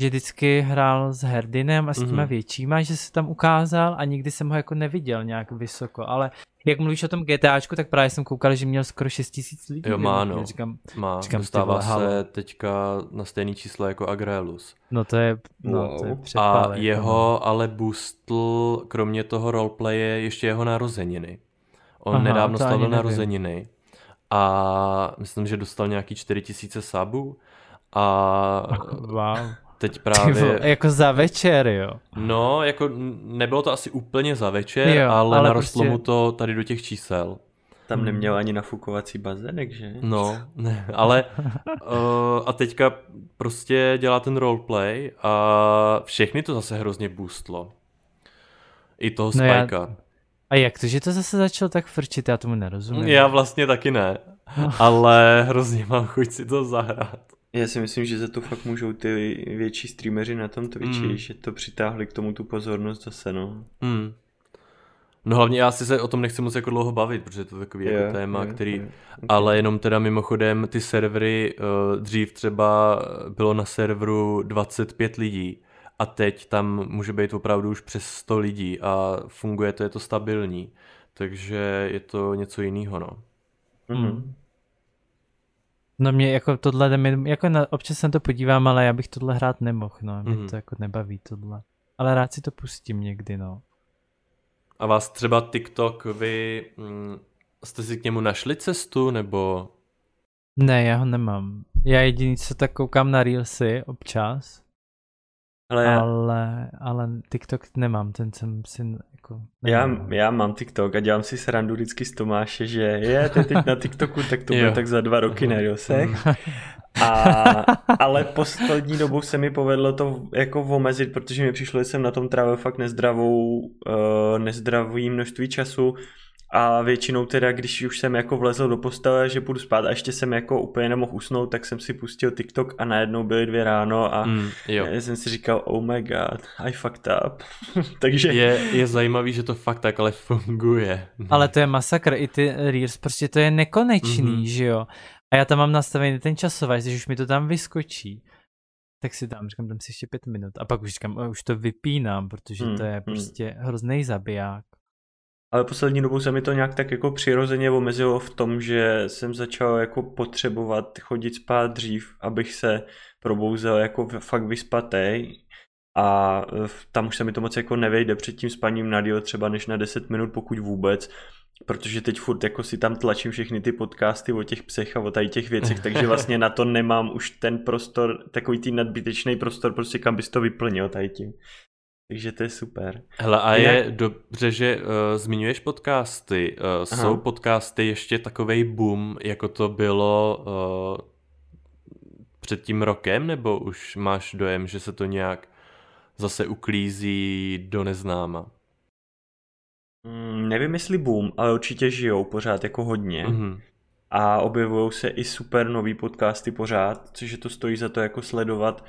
že vždycky hrál s Herdinem a s těma mm-hmm. většíma, že se tam ukázal a nikdy jsem ho jako neviděl nějak vysoko, ale jak mluvíš o tom GTAčku, tak právě jsem koukal, že měl skoro 6 tisíc lidí. Jo, má, no. Říkám, má. Říkám, Dostává se halo. teďka na stejný číslo jako Agrelus. No to je, no, wow. to je A jeho no. ale boostl, kromě toho roleplaye, ještě jeho narozeniny. On Aha, nedávno slavil narozeniny a myslím, že dostal nějaký 4000 sabů a wow. Teď právě... jako za večer, jo? No, jako nebylo to asi úplně za večer, jo, ale, ale narostlo prostě... mu to tady do těch čísel. Tam neměl ani nafukovací bazének, že? No, ne, ale uh, a teďka prostě dělá ten roleplay a všechny to zase hrozně boostlo. I toho no Spikea. Já, a jak to, že to zase začalo tak frčit, já tomu nerozumím. Já vlastně taky ne, ale hrozně mám chuť si to zahrát. Já si myslím, že za to fakt můžou ty větší streameři na tom Twitchi, mm. že to přitáhli k tomu tu pozornost zase, no. Mm. No hlavně já si se o tom nechci moc jako dlouho bavit, protože to je takový yeah, jako téma, yeah, který, yeah. Okay. ale jenom teda mimochodem ty servery, uh, dřív třeba bylo na serveru 25 lidí a teď tam může být opravdu už přes 100 lidí a funguje to, je to stabilní. Takže je to něco jiného, no. Mm. No mě jako tohle, mě, jako na, občas se to podívám, ale já bych tohle hrát nemohl, no. Mě mm. to jako nebaví tohle. Ale rád si to pustím někdy, no. A vás třeba TikTok, vy mm, jste si k němu našli cestu, nebo? Ne, já ho nemám. Já jediný, co tak koukám na Reelsy občas, ale, já... ale, ale TikTok nemám, ten jsem si jako... Já, já mám TikTok a dělám si srandu vždycky z Tomáše, že je, to teď na TikToku, tak to bude tak za dva roky na Reelsech. A, ale poslední dobou se mi povedlo to jako omezit, protože mi přišlo, že jsem na tom trávil fakt nezdravou, uh, nezdravý množství času a většinou teda, když už jsem jako vlezl do postele, že půjdu spát a ještě jsem jako úplně nemohl usnout, tak jsem si pustil TikTok a najednou byly dvě ráno a mm, jo. jsem si říkal, oh my god, I fucked up. Takže... Je, je zajímavý, že to fakt tak ale funguje. Ale to je masakr, i ty Reels, prostě to je nekonečný, mm-hmm. že jo. A já tam mám nastavený ten časový, když už mi to tam vyskočí, tak si tam říkám, dám si ještě pět minut. A pak už říkám, už to vypínám, protože mm, to je mm. prostě mm. hrozný zabiják ale poslední dobou se mi to nějak tak jako přirozeně omezilo v tom, že jsem začal jako potřebovat chodit spát dřív, abych se probouzel jako fakt vyspatej a tam už se mi to moc jako nevejde před tím spaním na díl třeba než na 10 minut, pokud vůbec. protože teď furt jako si tam tlačím všechny ty podcasty o těch psech a o tady těch věcech, takže vlastně na to nemám už ten prostor, takový ty nadbytečný prostor, prostě kam bys to vyplnil tady tím. Takže to je super. Hele, a Jinak... je dobře, že uh, zmiňuješ podcasty. Uh, jsou podcasty ještě takovej boom, jako to bylo uh, před tím rokem, nebo už máš dojem, že se to nějak zase uklízí do neznáma? Mm, nevím, jestli boom, ale určitě žijou pořád jako hodně. Mm-hmm. A objevují se i super nový podcasty pořád, což je to stojí za to jako sledovat.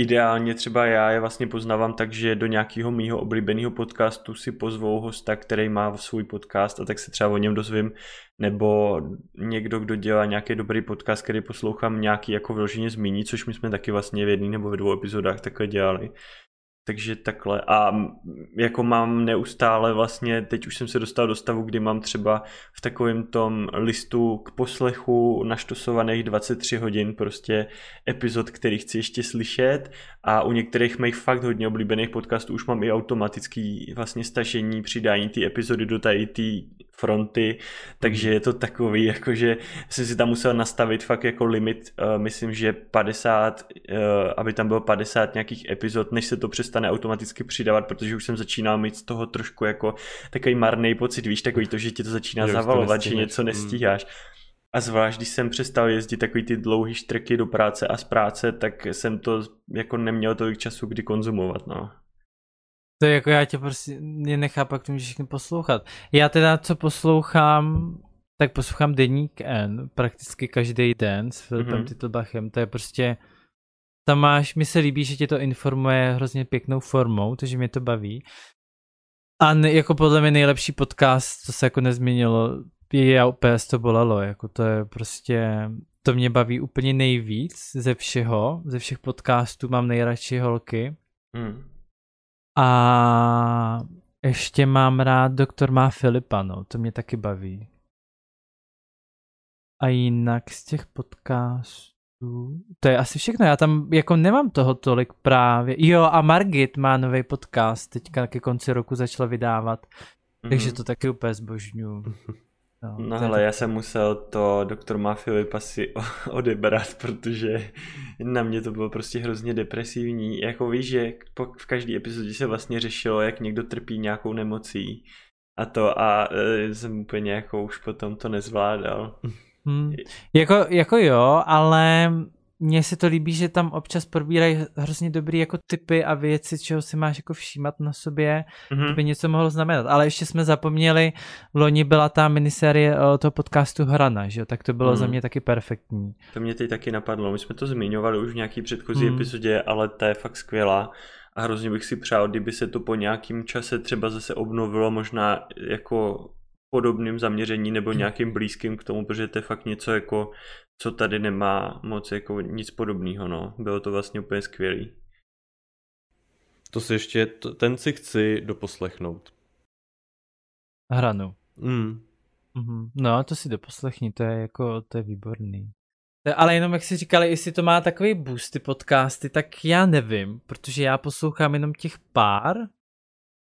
Ideálně třeba já je vlastně poznávám tak, že do nějakého mýho oblíbeného podcastu si pozvou hosta, který má svůj podcast a tak se třeba o něm dozvím, nebo někdo, kdo dělá nějaký dobrý podcast, který poslouchám nějaký jako vyloženě zmíní, což my jsme taky vlastně v jedné nebo ve dvou epizodách takhle dělali. Takže takhle. A jako mám neustále vlastně, teď už jsem se dostal do stavu, kdy mám třeba v takovém tom listu k poslechu naštosovaných 23 hodin prostě epizod, který chci ještě slyšet a u některých mých fakt hodně oblíbených podcastů už mám i automatický vlastně stažení, přidání ty epizody do tady té fronty, takže mhm. je to takový, jakože jsem si tam musel nastavit fakt jako limit, uh, myslím, že 50, uh, eh, aby tam bylo 50 nějakých epizod, než se to přestane automaticky přidávat, protože už jsem začínal mít z toho trošku jako takový marný pocit, víš, takový to, že tě to začíná že zavalovat, že něco nestíháš. Mm. A zvlášť, když jsem přestal jezdit takový ty dlouhý štrky do práce a z práce, tak jsem to jako neměl tolik času, kdy konzumovat, no. To je jako já tě prostě nechápu, jak to můžeš všechny poslouchat. Já teda, co poslouchám, tak poslouchám Deník N prakticky každý den s Filipem mm-hmm. Titlbachem. To je prostě, tam máš, mi se líbí, že tě to informuje hrozně pěknou formou, takže mě to baví. A ne, jako podle mě nejlepší podcast, co se jako nezměnilo, je já úplně to bolelo, jako to je prostě, to mě baví úplně nejvíc ze všeho, ze všech podcastů mám nejradši holky. Mm. A ještě mám rád Doktor má Filipa, no, to mě taky baví. A jinak z těch podcastů, to je asi všechno, já tam jako nemám toho tolik právě. Jo a Margit má nový podcast, teďka ke konci roku začala vydávat, mm-hmm. takže mhm. to taky úplně zbožňuju. No, no hele, já jsem musel to doktor Filipa si odebrat, protože na mě to bylo prostě hrozně depresivní. Jako víš, že v každé epizodě se vlastně řešilo, jak někdo trpí nějakou nemocí a to a e, jsem úplně jako už potom to nezvládal. Hmm. Jako, jako jo, ale mně se to líbí, že tam občas probírají hrozně dobrý jako typy a věci, čeho si máš jako všímat na sobě, mm-hmm. to by něco mohlo znamenat. Ale ještě jsme zapomněli, loni byla ta miniserie eh, toho podcastu Hrana, že jo, tak to bylo mm. za mě taky perfektní. To mě teď taky napadlo, my jsme to zmiňovali už v nějaký předchozí mm. epizodě, ale ta je fakt skvělá a hrozně bych si přál, kdyby se to po nějakém čase třeba zase obnovilo, možná jako podobným zaměření nebo nějakým blízkým k tomu, protože to je fakt něco jako co tady nemá moc jako nic podobného, no. Bylo to vlastně úplně skvělý. To si ještě, ten si chci doposlechnout. Hranu. Mm. Mm-hmm. No, to si doposlechni, to je jako, to je výborný. Ale jenom jak si říkali, jestli to má takový boost ty podcasty, tak já nevím, protože já poslouchám jenom těch pár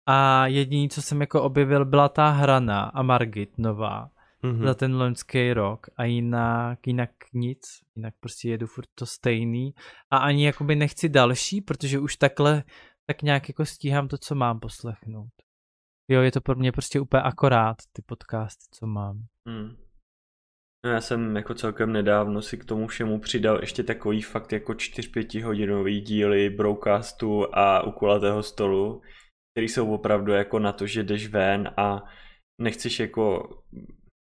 a jediný, co jsem jako objevil, byla ta hrana a Margit nová mm-hmm. za ten loňský rok a jinak, jinak nic, jinak prostě jedu furt to stejný a ani jakoby nechci další, protože už takhle tak nějak jako stíhám to, co mám poslechnout. Jo, je to pro mě prostě úplně akorát, ty podcasty, co mám. Mm. No já jsem jako celkem nedávno si k tomu všemu přidal ještě takový fakt jako 4-5 hodinový díly broadcastu a u kulatého stolu, který jsou opravdu jako na to, že jdeš ven a nechceš jako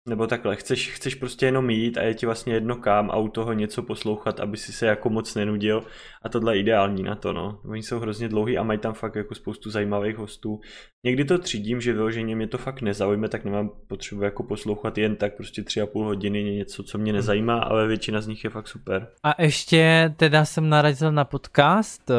nebo takhle, chceš, chceš prostě jenom jít a je ti vlastně jedno kam a u toho něco poslouchat, aby si se jako moc nenudil a tohle je ideální na to, no. Oni jsou hrozně dlouhý a mají tam fakt jako spoustu zajímavých hostů. Někdy to třídím, že vyloženě mě to fakt nezaujme, tak nemám potřebu jako poslouchat jen tak prostě tři a půl hodiny něco, co mě nezajímá, ale většina z nich je fakt super. A ještě teda jsem narazil na podcast,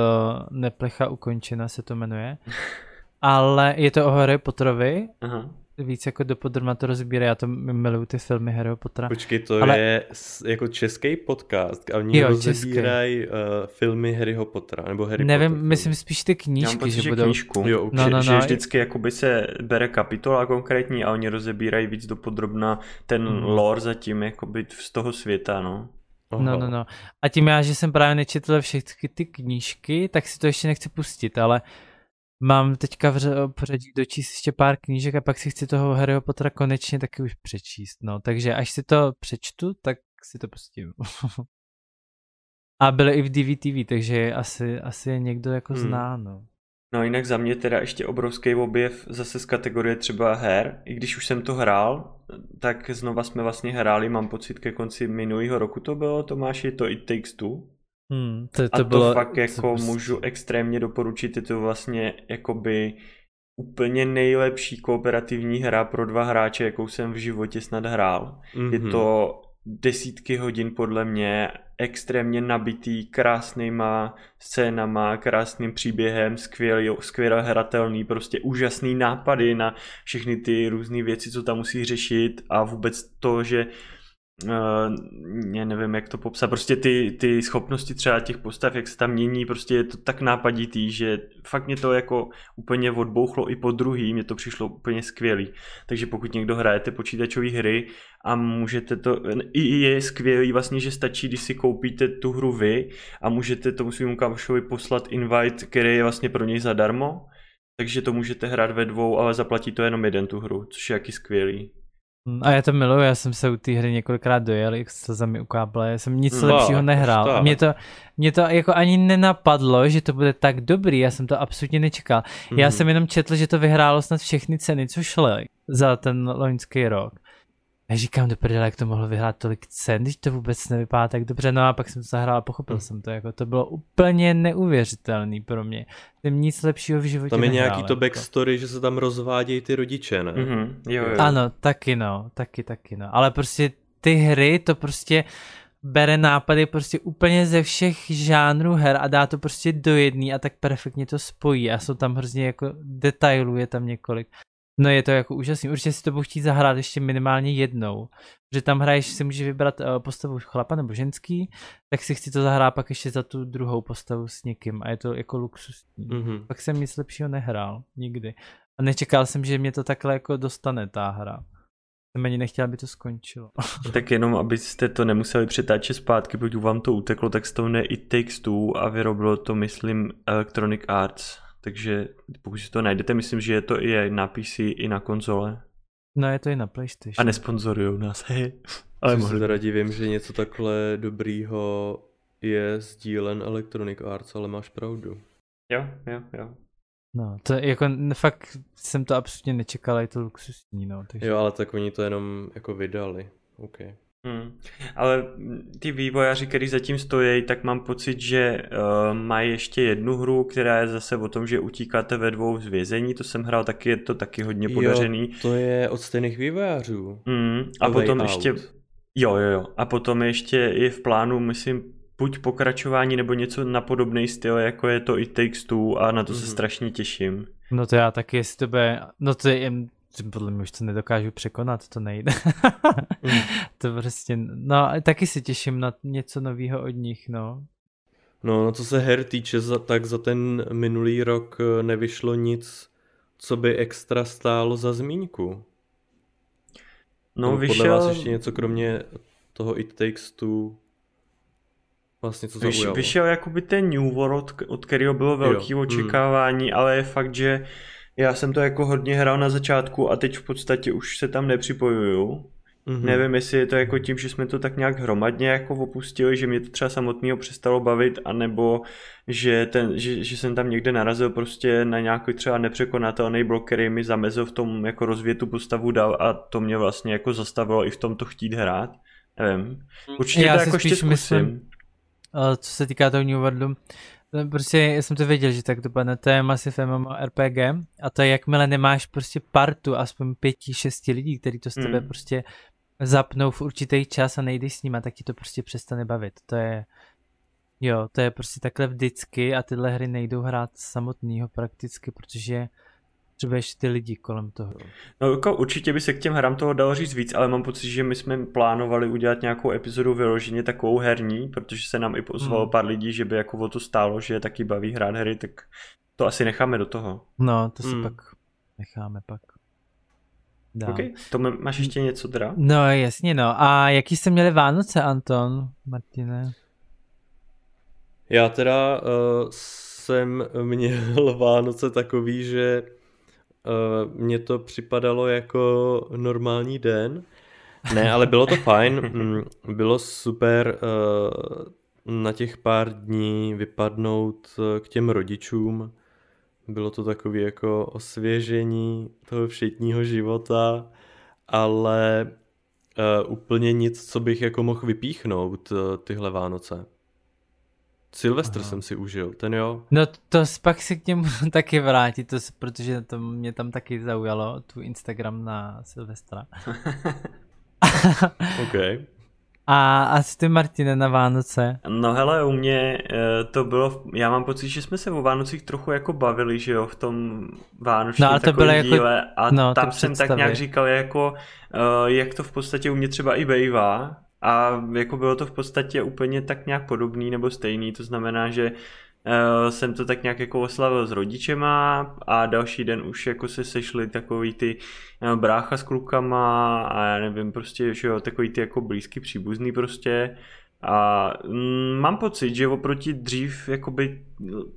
Neplecha ukončena se to jmenuje, ale je to o Harry Potterovi. Aha víc jako dopodrobna to rozbírá, já to miluju ty filmy Harry Pottera. Počkej, to Ale... je jako český podcast a oni rozebírají uh, filmy Harryho Pottera, nebo Harry Nevím, Potter myslím spíš ty knížky, pocit, že budou... Knížku. Jo, no, no, no, že vždycky jakoby se bere kapitola konkrétní a oni rozebírají víc dopodrobna ten hmm. lore zatím jakoby z toho světa, no. Aha. No, no, no. A tím já, že jsem právě nečetl všechny ty knížky, tak si to ještě nechci pustit, ale mám teďka v pořadí dočíst ještě pár knížek a pak si chci toho Harryho Pottera konečně taky už přečíst, no. Takže až si to přečtu, tak si to pustím. a byly i v DVTV, takže asi, asi je někdo jako hmm. zná, no. No jinak za mě teda ještě obrovský objev zase z kategorie třeba her. I když už jsem to hrál, tak znova jsme vlastně hráli, mám pocit ke konci minulého roku to bylo, Tomáši, to It Takes Two. Hmm, to, to a to bylo, fakt jako to můžu extrémně doporučit, je to vlastně jakoby úplně nejlepší kooperativní hra pro dva hráče, jakou jsem v životě snad hrál. Mm-hmm. Je mhm. to desítky hodin podle mě, extrémně nabitý, krásnýma scénama, krásným příběhem, skvělý, skvěle hratelný, prostě úžasný nápady na všechny ty různé věci, co tam musí řešit a vůbec to, že Uh, já nevím, jak to popsat, prostě ty, ty schopnosti třeba těch postav, jak se tam mění, prostě je to tak nápaditý, že fakt mě to jako úplně odbouchlo i po druhý, mě to přišlo úplně skvělý. Takže pokud někdo hrajete počítačové hry a můžete to, i je skvělý vlastně, že stačí, když si koupíte tu hru vy a můžete tomu svým kamošovi poslat invite, který je vlastně pro něj zadarmo, takže to můžete hrát ve dvou, ale zaplatí to jenom jeden tu hru, což je jaký skvělý. Mm, a já to miluju, já jsem se u té hry několikrát dojel, jak se za mě ukábla, já jsem nic no, lepšího nehrál. Mě to, mě to jako ani nenapadlo, že to bude tak dobrý, já jsem to absolutně nečekal. Mm. Já mhm. jsem jenom četl, že to vyhrálo snad všechny ceny, co šly za ten loňský rok. Já říkám do prdele, jak to mohlo vyhrát tolik cen, když to vůbec nevypadá tak dobře. No a pak jsem to zahrál a pochopil hmm. jsem to. Jako to bylo úplně neuvěřitelný pro mě. Jsem nic lepšího v životě Tam je nehrál, nějaký to jako. backstory, jako. že se tam rozvádějí ty rodiče, ne? Mm-hmm. Jo, jo. Ano, taky no, taky, taky no. Ale prostě ty hry, to prostě bere nápady prostě úplně ze všech žánrů her a dá to prostě do jedný a tak perfektně to spojí a jsou tam hrozně jako detailů, je tam několik. No je to jako úžasný. Určitě si to budu chtít zahrát ještě minimálně jednou. Že tam hraješ, si můžeš vybrat uh, postavu chlapa nebo ženský, tak si chci to zahrát pak ještě za tu druhou postavu s někým a je to jako luxusní. Mm-hmm. Pak jsem nic lepšího nehrál, nikdy. A nečekal jsem, že mě to takhle jako dostane ta hra. Jsem ani nechtěl, aby to skončilo. tak jenom, abyste to nemuseli přetáčet zpátky, pokud vám to uteklo, tak to ne It Takes Two a vyrobilo to, myslím, Electronic Arts takže pokud si to najdete, myslím, že je to i na PC, i na konzole. No je to i na PlayStation. A nesponzorují nás, hej. Ale mohli. teda divím, že něco takhle dobrýho je sdílen Electronic Arts, ale máš pravdu. Jo, jo, jo. No, to je jako, fakt jsem to absolutně nečekal, je to luxusní, no. Takže... Jo, ale tak oni to jenom jako vydali, OK. Hmm. Ale ty vývojáři, kteří zatím stojí, tak mám pocit, že uh, mají ještě jednu hru, která je zase o tom, že utíkáte ve dvou z vězení, to jsem hrál taky, je to taky hodně podařený. Jo, to je od stejných vývojářů. Hmm. A potom out. ještě, jo, jo, jo, a potom ještě je v plánu, myslím, buď pokračování nebo něco na podobný styl, jako je to i Takes Two a na to mm-hmm. se mhm. strašně těším. No to já taky, jestli to bude, no to je podle mě už to nedokážu překonat, to nejde. mm. To prostě, no taky se těším na něco nového od nich, no. No, no co se her týče, tak za ten minulý rok eh, nevyšlo nic, co by extra stálo za zmínku. No, no vyšel... Podle vás ještě něco kromě toho It Takes Two vlastně co zaujalo? Vyšel jakoby ten New World, od kterého bylo velké mm. očekávání, mm. ale je fakt, že já jsem to jako hodně hrál na začátku a teď v podstatě už se tam nepřipojuju. Mm-hmm. Nevím, jestli je to jako tím, že jsme to tak nějak hromadně jako opustili, že mě to třeba samotného přestalo bavit, anebo že, ten, že, že jsem tam někde narazil prostě na nějaký třeba nepřekonatelný blok, který mi zamezil v tom jako rozvětu postavu dal a to mě vlastně jako zastavilo i v tom to chtít hrát. Nevím. Určitě Já to jako ještě zkusím. Myslím, co se týká toho New Worldu, prostě já jsem to věděl, že tak dopadne. To je Massive MMORPG a to je jakmile nemáš prostě partu aspoň pěti, šesti lidí, kteří to s tebe mm. prostě zapnou v určitý čas a nejdeš s nima, tak ti to prostě přestane bavit. To je, jo, to je prostě takhle vždycky a tyhle hry nejdou hrát samotnýho prakticky, protože třeba ještě ty lidi kolem toho. No jako určitě by se k těm hrám toho dalo říct víc, ale mám pocit, že my jsme plánovali udělat nějakou epizodu vyloženě takovou herní, protože se nám i pozvalo hmm. pár lidí, že by jako o to stálo, že je taky baví hrát hry, tak to asi necháme do toho. No, to si hmm. pak necháme pak. Dál. OK, to máš ještě něco teda? No jasně no. A jaký jste měli Vánoce, Anton, Martine? Já teda uh, jsem měl Vánoce takový, že mně to připadalo jako normální den. Ne, ale bylo to fajn. Mm, bylo super uh, na těch pár dní vypadnout k těm rodičům. Bylo to takové jako osvěžení toho všetního života, ale uh, úplně nic, co bych jako mohl vypíchnout tyhle Vánoce. Silvestr jsem si užil, ten jo. No to pak si k němu taky vrátit, to, protože to mě tam taky zaujalo, tu Instagram na Silvestra. OK. A, a ty Martine na Vánoce? No hele, u mě eh, to bylo, já mám pocit, že jsme se o Vánocích trochu jako bavili, že jo, v tom vánočním no, ale to bylo jako, díle a no, tam jsem tak nějak říkal jako, uh, jak to v podstatě u mě třeba i bejvá, a jako bylo to v podstatě úplně tak nějak podobný nebo stejný, to znamená, že uh, jsem to tak nějak jako oslavil s rodičema a další den už jako se sešli takový ty uh, brácha s klukama a já nevím, prostě, že jo, takový ty jako blízký příbuzný prostě. A mm, mám pocit, že oproti dřív jakoby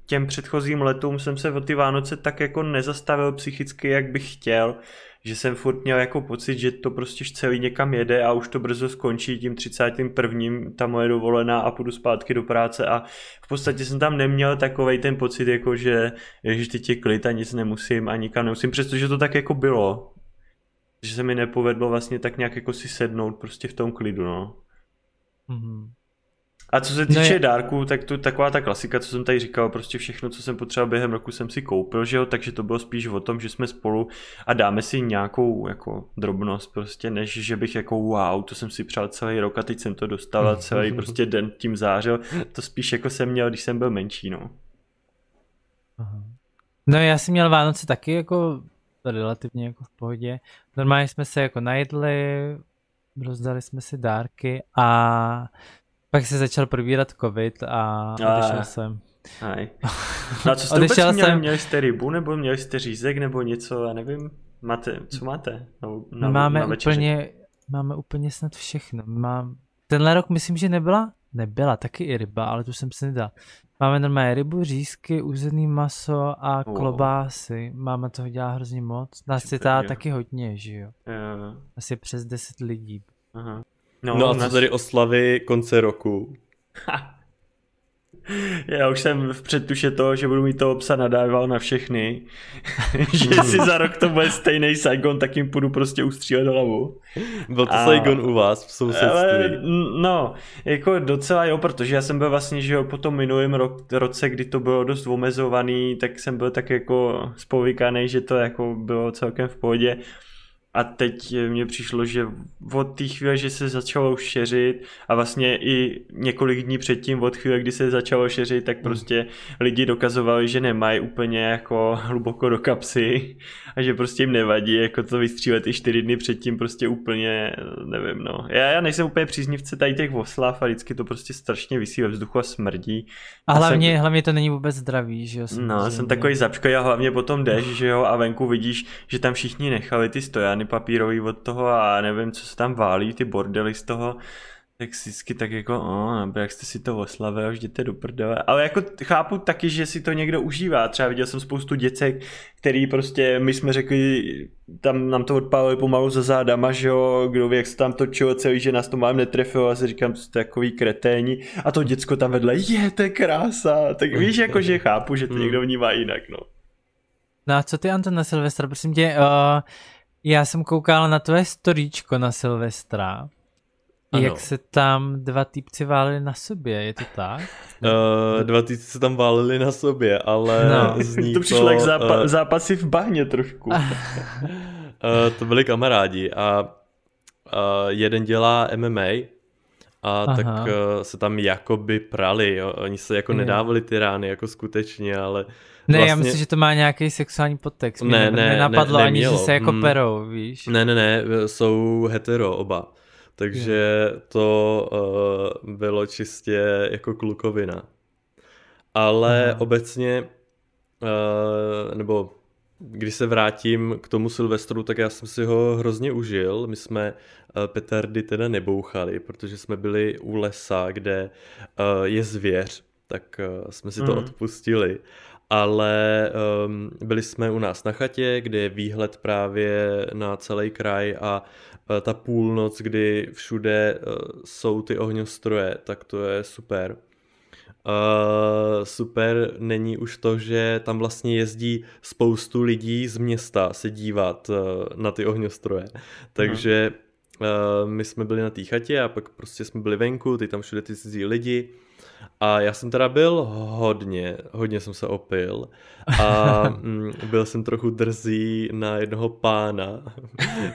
těm předchozím letům jsem se o ty Vánoce tak jako nezastavil psychicky, jak bych chtěl, že jsem furt měl jako pocit, že to prostě celý někam jede a už to brzo skončí tím 31. ta moje dovolená a půjdu zpátky do práce a v podstatě jsem tam neměl takovej ten pocit, jako že ježiš, teď je klid a nic nemusím a nikam nemusím, přestože to tak jako bylo. Že se mi nepovedlo vlastně tak nějak jako si sednout prostě v tom klidu, no. Mm-hmm. A co se týče no dárků, tak to taková ta klasika, co jsem tady říkal, prostě všechno, co jsem potřeboval během roku, jsem si koupil, že jo, takže to bylo spíš o tom, že jsme spolu a dáme si nějakou jako drobnost prostě, než že bych jako wow, to jsem si přál celý rok a teď jsem to dostal a celý prostě den tím zářil, to spíš jako jsem měl, když jsem byl menší, no. No já jsem měl Vánoce taky jako relativně jako v pohodě. Normálně jsme se jako najedli, rozdali jsme si dárky a pak se začal probírat covid a odešel jsem. Aj. No a co jste vůbec měli? Jsem... Měli jste rybu nebo měli jste řízek nebo něco, já nevím. Máte, co máte? Na, na, máme na úplně, máme úplně snad všechno. Mám, tenhle rok myslím, že nebyla, nebyla taky i ryba, ale tu jsem si nedal. Máme normálně rybu, řízky, uzený maso a oh. klobásy. Máma toho dělá hrozně moc. Nás se taky hodně, že jo? Yeah. Asi přes 10 lidí. Aha. No, no a co tady oslavy konce roku? Já už jsem v předtuše toho, že budu mít toho psa nadával na všechny. že si za rok to bude stejný Saigon, tak jim půjdu prostě ustřílet hlavu. Byl to a... Saigon u vás v sousedství? Ale, no, jako docela jo, protože já jsem byl vlastně, že jo, po tom minulém roce, kdy to bylo dost omezovaný, tak jsem byl tak jako spovykaný, že to jako bylo celkem v pohodě. A teď mně přišlo, že od té chvíle, že se začalo šeřit a vlastně i několik dní předtím od chvíle, kdy se začalo šeřit, tak hmm. prostě lidi dokazovali, že nemají úplně jako hluboko do kapsy a že prostě jim nevadí jako to vystřílet i čtyři dny předtím prostě úplně, nevím no. Já, já nejsem úplně příznivce tady těch oslav a vždycky to prostě strašně vysí ve vzduchu a smrdí. A, a hlavně, jsem, hlavně to není vůbec zdravý, že jo? No, jsem takový zapškoj a hlavně potom jdeš, že jo, a venku vidíš, že tam všichni nechali ty stojany papírový od toho a nevím, co se tam válí, ty bordely z toho tak vždycky tak jako, o, nebo jak jste si to oslavili, už jděte do prdele. Ale jako chápu taky, že si to někdo užívá. Třeba viděl jsem spoustu děcek, který prostě, my jsme řekli, tam nám to odpálili pomalu za zádama, že jo, kdo ví, jak se tam točilo celý, že nás to mám netrefilo a si říkám, to jste takový kreténi. A to děcko tam vedle, je, to je krása. Tak víš, jako, že chápu, že to někdo vnímá jinak, no. No a co ty, Anton, na Silvestra, prosím tě, uh, já jsem koukal na tvoje storíčko na Silvestra ano. Jak se tam dva týpci váleli na sobě, je to tak? Uh, dva týpci se tam váleli na sobě, ale no. zní to přišlo jak zápa- uh, zápasy v bahně trošku. uh, to byli kamarádi a uh, jeden dělá MMA a Aha. tak uh, se tam jakoby prali, jo. oni se jako je. nedávali ty rány jako skutečně, ale ne, vlastně... já myslím, že to má nějaký sexuální podtext. Mě ne, ne, nenapadlo ne, ani, že se jako hmm. perou, víš. Ne, ne, ne, jsou hetero oba. Takže to uh, bylo čistě jako klukovina. Ale Aha. obecně, uh, nebo když se vrátím k tomu Silvestru, tak já jsem si ho hrozně užil. My jsme uh, petardy teda nebouchali, protože jsme byli u lesa, kde uh, je zvěř, tak uh, jsme si to mm. odpustili ale um, byli jsme u nás na chatě, kde je výhled právě na celý kraj a uh, ta půlnoc, kdy všude uh, jsou ty ohňostroje, tak to je super. Uh, super není už to, že tam vlastně jezdí spoustu lidí z města se dívat uh, na ty ohňostroje. Takže uh, my jsme byli na té chatě a pak prostě jsme byli venku, ty tam všude ty cizí lidi a já jsem teda byl hodně, hodně jsem se opil a mm, byl jsem trochu drzý na jednoho pána.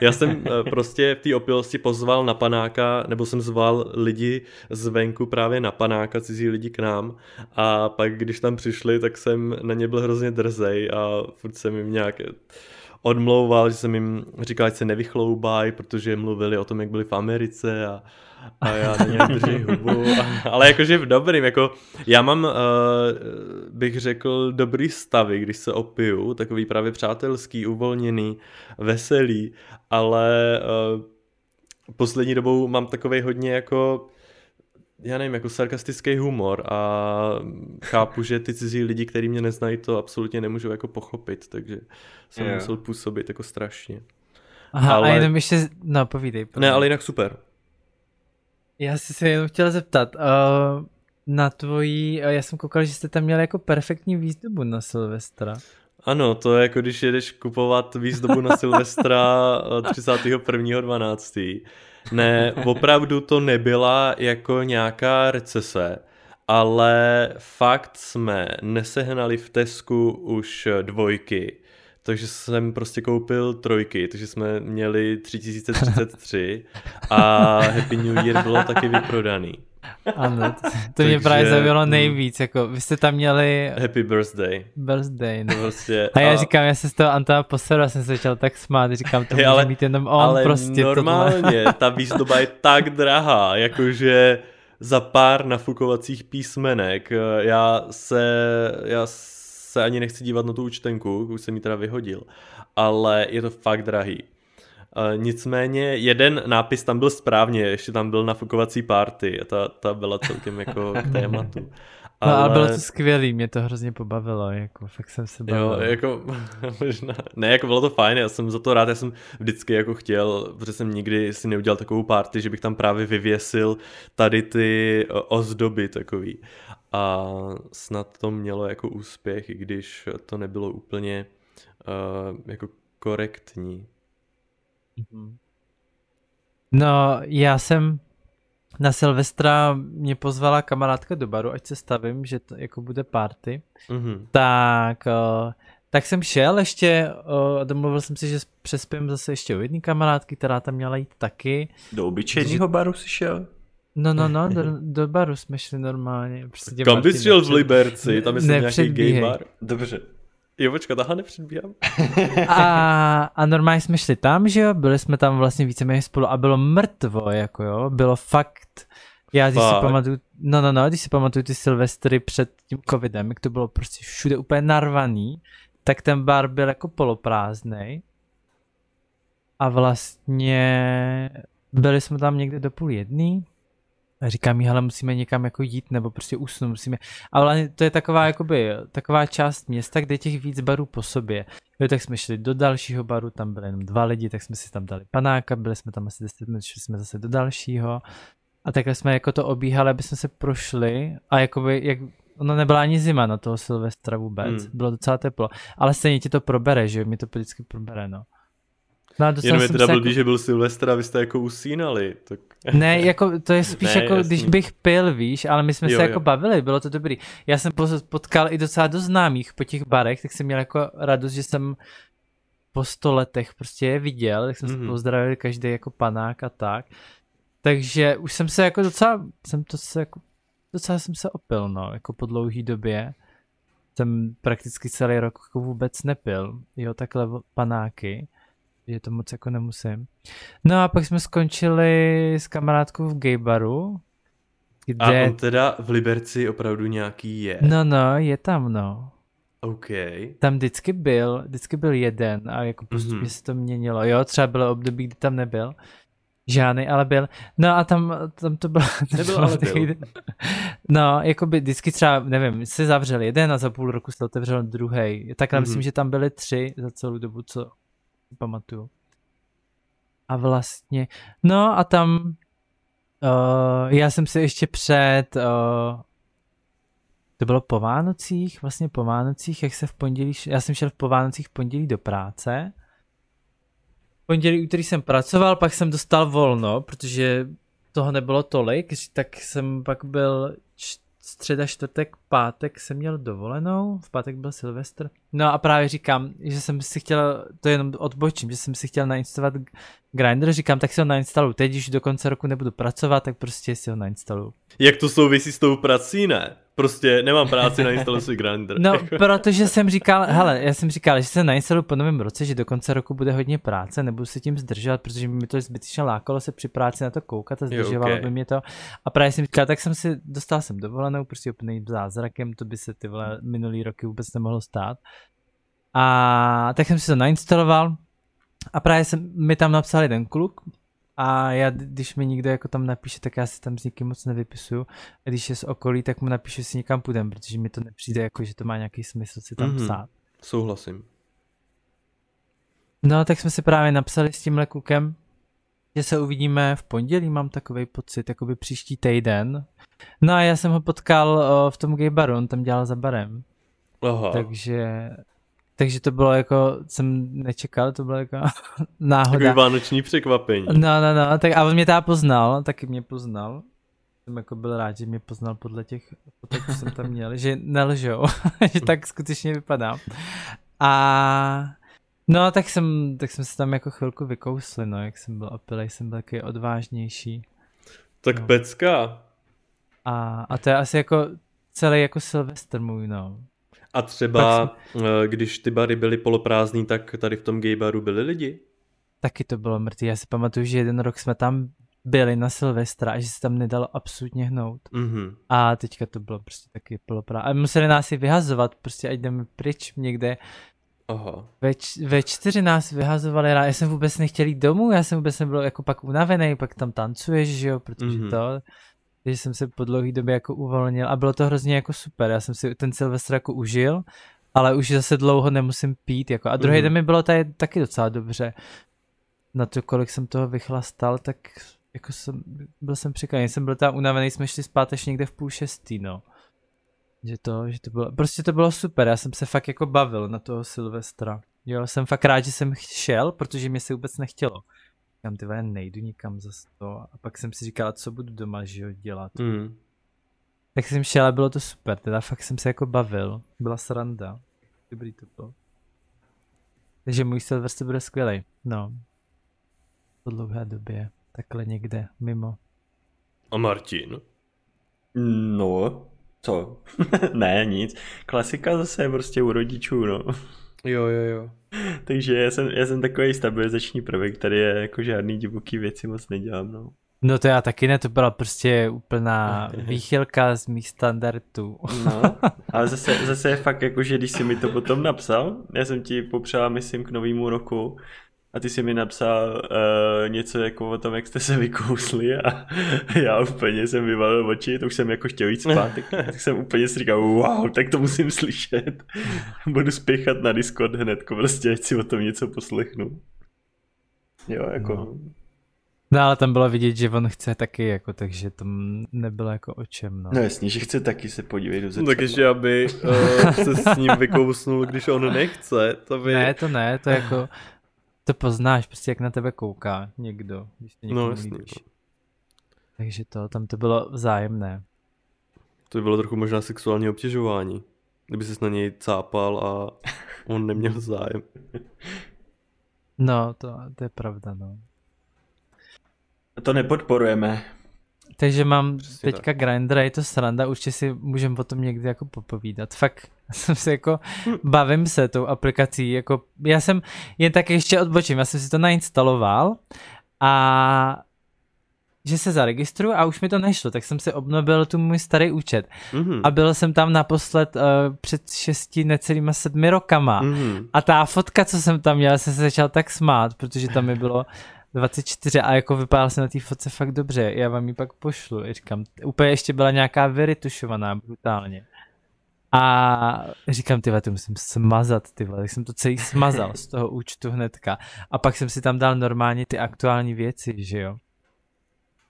Já jsem eh, prostě v té opilosti pozval na panáka, nebo jsem zval lidi zvenku právě na panáka, cizí lidi k nám a pak když tam přišli, tak jsem na ně byl hrozně drzej a furt jsem jim nějak odmlouval, že jsem jim říkal, ať se nevychloubají, protože mluvili o tom, jak byli v Americe a a já na drží hubu, ale jakože v dobrým, jako já mám, uh, bych řekl, dobrý stavy, když se opiju, takový právě přátelský, uvolněný, veselý, ale uh, poslední dobou mám takový hodně jako já nevím, jako sarkastický humor a chápu, že ty cizí lidi, kteří mě neznají, to absolutně nemůžou jako pochopit, takže jsem yeah. musel působit jako strašně. Aha, ale... a jenom ještě, no povídej. povídej. Ne, ale jinak super. Já si se jenom chtěl zeptat, uh, na tvojí, uh, já jsem koukal, že jste tam měli jako perfektní výzdobu na Silvestra. Ano, to je jako když jedeš kupovat výzdobu na Silvestra 31.12. Ne, opravdu to nebyla jako nějaká recese, ale fakt jsme nesehnali v Tesku už dvojky takže jsem prostě koupil trojky, takže jsme měli 3033 a Happy New Year bylo taky vyprodaný. Ano, to, to takže, mě právě zaujalo mm. nejvíc, jako vy jste tam měli... Happy birthday. Birthday, no. Prostě, a já a... říkám, já se z toho Antona poseru, já jsem se začal tak smát, říkám, to může ale, mít jenom on ale prostě. normálně, tohle. ta výzdoba je tak drahá, jakože za pár nafukovacích písmenek, já se, já se ani nechci dívat na tu účtenku, už jsem ji teda vyhodil, ale je to fakt drahý. Uh, nicméně jeden nápis tam byl správně, ještě tam byl nafukovací party a ta, ta byla celkem jako k tématu. Ale... No ale bylo to skvělý, mě to hrozně pobavilo, jako fakt jsem se bavil. Jo, jako možná, ne, jako bylo to fajn, já jsem za to rád, já jsem vždycky jako chtěl, protože jsem nikdy si neudělal takovou party, že bych tam právě vyvěsil tady ty ozdoby takový a snad to mělo jako úspěch, i když to nebylo úplně uh, jako korektní. Mhm. No, já jsem na Silvestra mě pozvala kamarádka do baru, ať se stavím, že to jako bude party. Mm-hmm. Tak, uh, tak jsem šel ještě, uh, domluvil jsem si, že přespím zase ještě u jedné kamarádky, která tam měla jít taky. Do obyčejného baru si šel? No, no, no, do, do baru jsme šli normálně. Prostě Kam bys šel v Liberci? Tam je nějaký gay bar? Dobře. Jo, počka, taha nepředbíhám. a, a normálně jsme šli tam, že jo, byli jsme tam vlastně víceméně spolu a bylo mrtvo, jako jo, bylo fakt, já když fakt. si pamatuju, no, no, no, když si pamatuju ty silvestry před tím covidem, jak to bylo prostě všude úplně narvaný, tak ten bar byl jako poloprázdnej a vlastně byli jsme tam někde do půl jedný, říká mi, hele, musíme někam jako jít, nebo prostě usnout, musíme, ale to je taková, jakoby, taková část města, kde je těch víc barů po sobě. Jo, tak jsme šli do dalšího baru, tam byly jenom dva lidi, tak jsme si tam dali panáka, byli jsme tam asi 10 minut, šli jsme zase do dalšího. A takhle jsme jako to obíhali, aby jsme se prošli a jakoby, jak, ono nebyla ani zima na toho Silvestra vůbec, hmm. bylo docela teplo, ale stejně ti to probere, že jo, mi to vždycky probere, no. No Jenom je teda blbý, jako... že byl Silvestra a vy jste jako usínali. Tak... Ne, jako to je spíš ne, jako, jasný. když bych pil, víš, ale my jsme jo, se jo. jako bavili, bylo to dobrý. Já jsem potkal i docela dost známých po těch barech, tak jsem měl jako radost, že jsem po sto letech prostě je viděl, tak jsem mm-hmm. se mhm. pozdravil každý jako panák a tak. takže už jsem se jako docela, jsem to se jako, docela jsem se opil, no, jako po dlouhý době. Jsem prakticky celý rok jako vůbec nepil, jo, takhle panáky, že to moc jako nemusím. No a pak jsme skončili s kamarádkou v gaybaru, kde... A on teda v Liberci opravdu nějaký je? No, no, je tam, no. OK. Tam vždycky byl, vždycky byl jeden a jako postupně mm-hmm. se to měnilo. Jo, třeba bylo období, kdy tam nebyl. Žádný, ale byl. No a tam, tam to bylo... Nebyl, ale byl. No, jako by vždycky třeba, nevím, se zavřel jeden a za půl roku se otevřel druhý. Takhle mm-hmm. myslím, že tam byly tři za celou dobu, co pamatuju. A vlastně, no a tam Uh, já jsem si ještě před, uh, to bylo po Vánocích, vlastně po Vánocích, jak se v pondělí, já jsem šel po Vánocích v pondělí do práce. V pondělí, úterý jsem pracoval, pak jsem dostal volno, protože toho nebylo tolik, tak jsem pak byl středa, čtvrtek, pátek jsem měl dovolenou, v pátek byl Silvestr. No a právě říkám, že jsem si chtěl, to jenom odbočím, že jsem si chtěl nainstalovat Grindr, říkám, tak si ho nainstaluju. Teď, když do konce roku nebudu pracovat, tak prostě si ho nainstaluju. Jak to souvisí s tou prací, ne? Prostě nemám práci, nainstaluji si Grindr. No, protože jsem říkal, hele, já jsem říkal, že se nainstaluju po novém roce, že do konce roku bude hodně práce, nebudu se tím zdržovat, protože mi to zbytečně lákalo se při práci na to koukat a zdržovalo okay. by mě to. A právě jsem říkal, tak jsem si, dostal jsem dovolenou, prostě úplným zázrakem, to by se ty vole minulý roky vůbec nemohlo stát. A tak jsem si to nainstaloval a právě jsem mi tam napsal jeden kluk, a já, když mi někdo jako tam napíše, tak já si tam s nikým moc nevypisuju. A když je z okolí, tak mu napíšu, si někam půjdem, protože mi to nepřijde jako, že to má nějaký smysl si tam mm-hmm. psát. Souhlasím. No, tak jsme si právě napsali s tímhle klukem, že se uvidíme v pondělí, mám takový pocit, jako by příští týden. No a já jsem ho potkal o, v tom gay baru, on tam dělal za barem. Aha. Takže takže to bylo jako, jsem nečekal, to bylo jako náhoda. Takový vánoční překvapení. No, no, no, tak a on mě teda poznal, taky mě poznal. Jsem jako byl rád, že mě poznal podle těch fotek, co jsem tam měl, že nelžou, že tak skutečně vypadám. A no, tak jsem, tak jsme se tam jako chvilku vykousli, no, jak jsem byl opilej, jsem byl taky odvážnější. Tak no. pecka. A, a to je asi jako celý jako Silvestr můj, no. A třeba, jsem... Eh, když ty bary byly poloprázdný, tak tady v tom gay baru byli lidi? Taky to bylo mrtvý. Já si pamatuju, že jeden rok jsme tam byli na Silvestra a že se tam nedalo absolutně hnout. Mm-hmm. A teďka to bylo prostě taky poloprázdné. A museli nás i vyhazovat, prostě ať jdeme pryč někde. Aha. Ve, č- ve čtyři nás vyhazovali, já jsem vůbec nechtěl jít domů, já jsem vůbec nebyl jako pak unavený, pak tam tancuješ, že jo, protože mm-hmm. to, že jsem se po dlouhé době jako uvolnil a bylo to hrozně jako super. Já jsem si ten Silvestr jako užil, ale už zase dlouho nemusím pít. Jako. A druhý mm. den mi bylo tady taky docela dobře. Na to, kolik jsem toho vychlastal, tak jako jsem, byl jsem překvapený. Jsem byl tam unavený, jsme šli spát až někde v půl šestý, no. Že to, že to bylo, prostě to bylo super, já jsem se fakt jako bavil na toho Silvestra. Jo, jsem fakt rád, že jsem šel, protože mě se vůbec nechtělo říkám, ty vole, nejdu nikam za to. A pak jsem si říkal, co budu doma, že jo, dělat. Mm. Tak jsem šel a bylo to super, teda fakt jsem se jako bavil. Byla sranda. Dobrý to bylo. Takže můj Silvestr bude skvělý. No. Po dlouhé době. Takhle někde, mimo. A Martin? No, co? ne, nic. Klasika zase je prostě u rodičů, no. Jo, jo, jo. Takže já jsem, já jsem takový stabilizační prvek, tady je jako žádný divoký věci moc nedělám, no. No to já taky ne, to byla prostě úplná výchylka z mých standardů. No, ale zase, zase je fakt jako, že když jsi mi to potom napsal, já jsem ti popřál, myslím, k novému roku, a ty jsi mi napsal uh, něco jako o tom, jak jste se vykousli a já úplně jsem vyvalil oči, to už jsem jako chtěl jít spát, tak, tak jsem úplně si říkal, wow, tak to musím slyšet. Budu spěchat na Discord hned, prostě, ať si o tom něco poslechnu. Jo, jako... No. No ale tam bylo vidět, že on chce taky, jako, takže to nebylo jako o čem, no. No jasně, že chce taky se podívat do zrcadla. Takže aby uh, se s ním vykousnul, když on nechce, to by... Ne, to ne, to jako, to poznáš, prostě jak na tebe kouká někdo, když ty no, jasný, no. Takže to, tam to bylo vzájemné. To by bylo trochu možná sexuální obtěžování. Kdyby ses na něj cápal a on neměl zájem. No, to, to je pravda, no. To nepodporujeme. Takže mám Přesně teďka tak. Grindr, je to sranda, určitě si můžeme potom někdy jako popovídat. Fakt jsem se jako, bavím se tou aplikací, jako já jsem, jen tak ještě odbočím, já jsem si to nainstaloval a že se zaregistruju a už mi to nešlo, tak jsem si obnovil tu můj starý účet. Mm-hmm. A byl jsem tam naposled uh, před šesti, necelýma sedmi rokama. Mm-hmm. A ta fotka, co jsem tam měl, jsem se začal tak smát, protože tam mi bylo 24 a jako vypadal jsem na té fotce fakt dobře. Já vám ji pak pošlu. I říkám, úplně ještě byla nějaká vyrytušovaná brutálně. A říkám, ty to musím smazat, ty tak jsem to celý smazal z toho účtu hnedka. A pak jsem si tam dal normálně ty aktuální věci, že jo.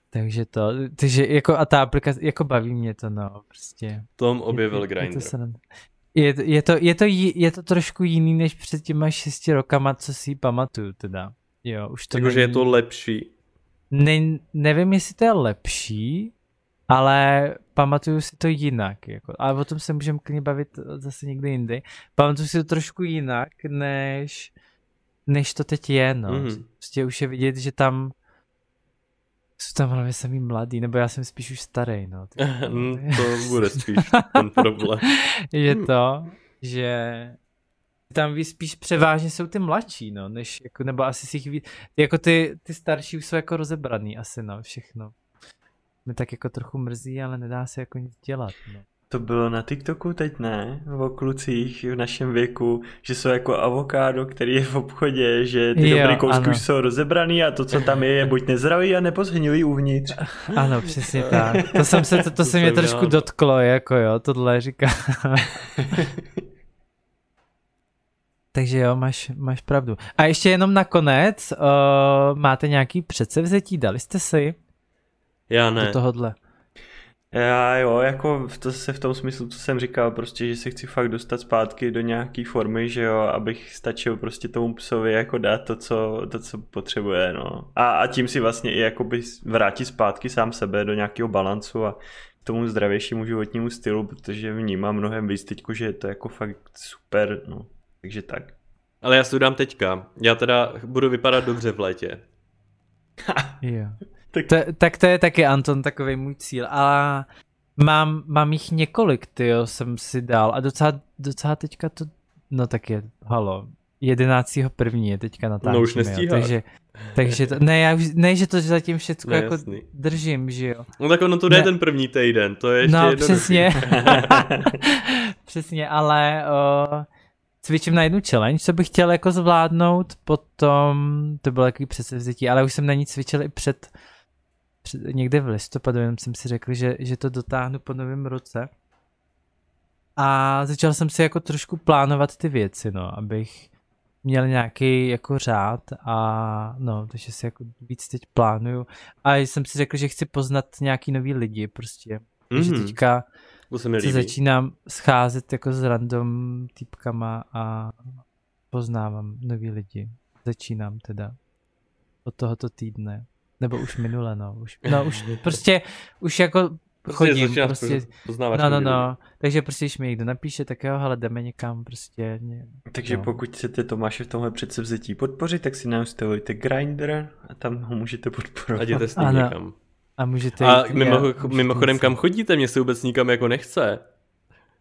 Takže to, takže jako a ta aplikace, jako baví mě to, no, prostě. Tom objevil je, Grindr. Je to, je, je, to, je, to, je to trošku jiný než před těma šesti rokama, co si pamatuju teda. Jo, už to Takže není... je to lepší. Ne, nevím, jestli to je lepší, ale pamatuju si to jinak. Jako, ale o tom se můžeme klidně bavit zase někdy jindy. Pamatuju si to trošku jinak, než, než to teď je. No. Mm-hmm. Prostě už je vidět, že tam jsou tam hlavně samý mladý, nebo já jsem spíš už starý, no. Mm, to bude spíš ten problém. je to, že tam víc spíš převážně jsou ty mladší, no, než jako, nebo asi si jich víc, jako ty, ty starší už jsou jako rozebraný asi, no, všechno. Mě tak jako trochu mrzí, ale nedá se jako nic dělat, no. To bylo na TikToku teď, ne? O klucích v našem věku, že jsou jako avokádo, který je v obchodě, že ty jo, dobré kousky ano. už jsou rozebraný a to, co tam je, je buď nezdravý a nebo zhnilý uvnitř. Ano, přesně tak. To, jsem se, to, to, to se mě trošku dotklo, jako jo, tohle říká. Takže jo, máš, máš pravdu. A ještě jenom nakonec, uh, máte nějaký předsevzetí, dali jste si? Já ne. Do tohohle. Já jo, jako to se v tom smyslu, co jsem říkal, prostě, že se chci fakt dostat zpátky do nějaký formy, že jo, abych stačil prostě tomu psovi jako dát to, co, to, co potřebuje, no. A, a tím si vlastně i jakoby vrátit zpátky sám sebe do nějakého balancu a k tomu zdravějšímu životnímu stylu, protože vnímám mnohem víc teďku, že je to jako fakt super, no. Takže tak. Ale já si to dám teďka. Já teda budu vypadat dobře v létě. jo. tak. To, tak to je taky, Anton, takový můj cíl. Ale mám, mám jich několik, ty jsem si dal. A docela, docela teďka to, no tak je, halo, 11. první je teďka natáčíme. No už nestíhá. Takže, takže to, ne, já už, ne, že to zatím všechno jako jasný. držím, že jo. No tak ono to jde ten první týden, to je ještě No přesně. přesně, ale o, cvičím na jednu challenge, co bych chtěl jako zvládnout, potom to bylo takový předsevzetí, ale už jsem na ní cvičil i před, před někde v listopadu, jenom jsem si řekl, že, že to dotáhnu po novém roce. A začal jsem si jako trošku plánovat ty věci, no, abych měl nějaký jako řád a no, takže si jako víc teď plánuju. A jsem si řekl, že chci poznat nějaký nový lidi prostě. Mm-hmm. Mhm. teďka to se mi líbí. začínám scházet jako s random typkama a poznávám nový lidi. Začínám teda od tohoto týdne. Nebo už minule, no. Už, no už prostě, už jako prostě chodím. Prostě, no, no, no. Takže prostě, když mi někdo napíše, tak jo, ale jdeme někam prostě. Ně, Takže no. pokud chcete Tomáše v tomhle předsevzetí podpořit, tak si nainstalujte Grindr a tam ho můžete podporovat. A jděte s ním někam. A můžete A jít, mimo, mimochodem, kam chodíte? Mě se vůbec nikam jako nechce.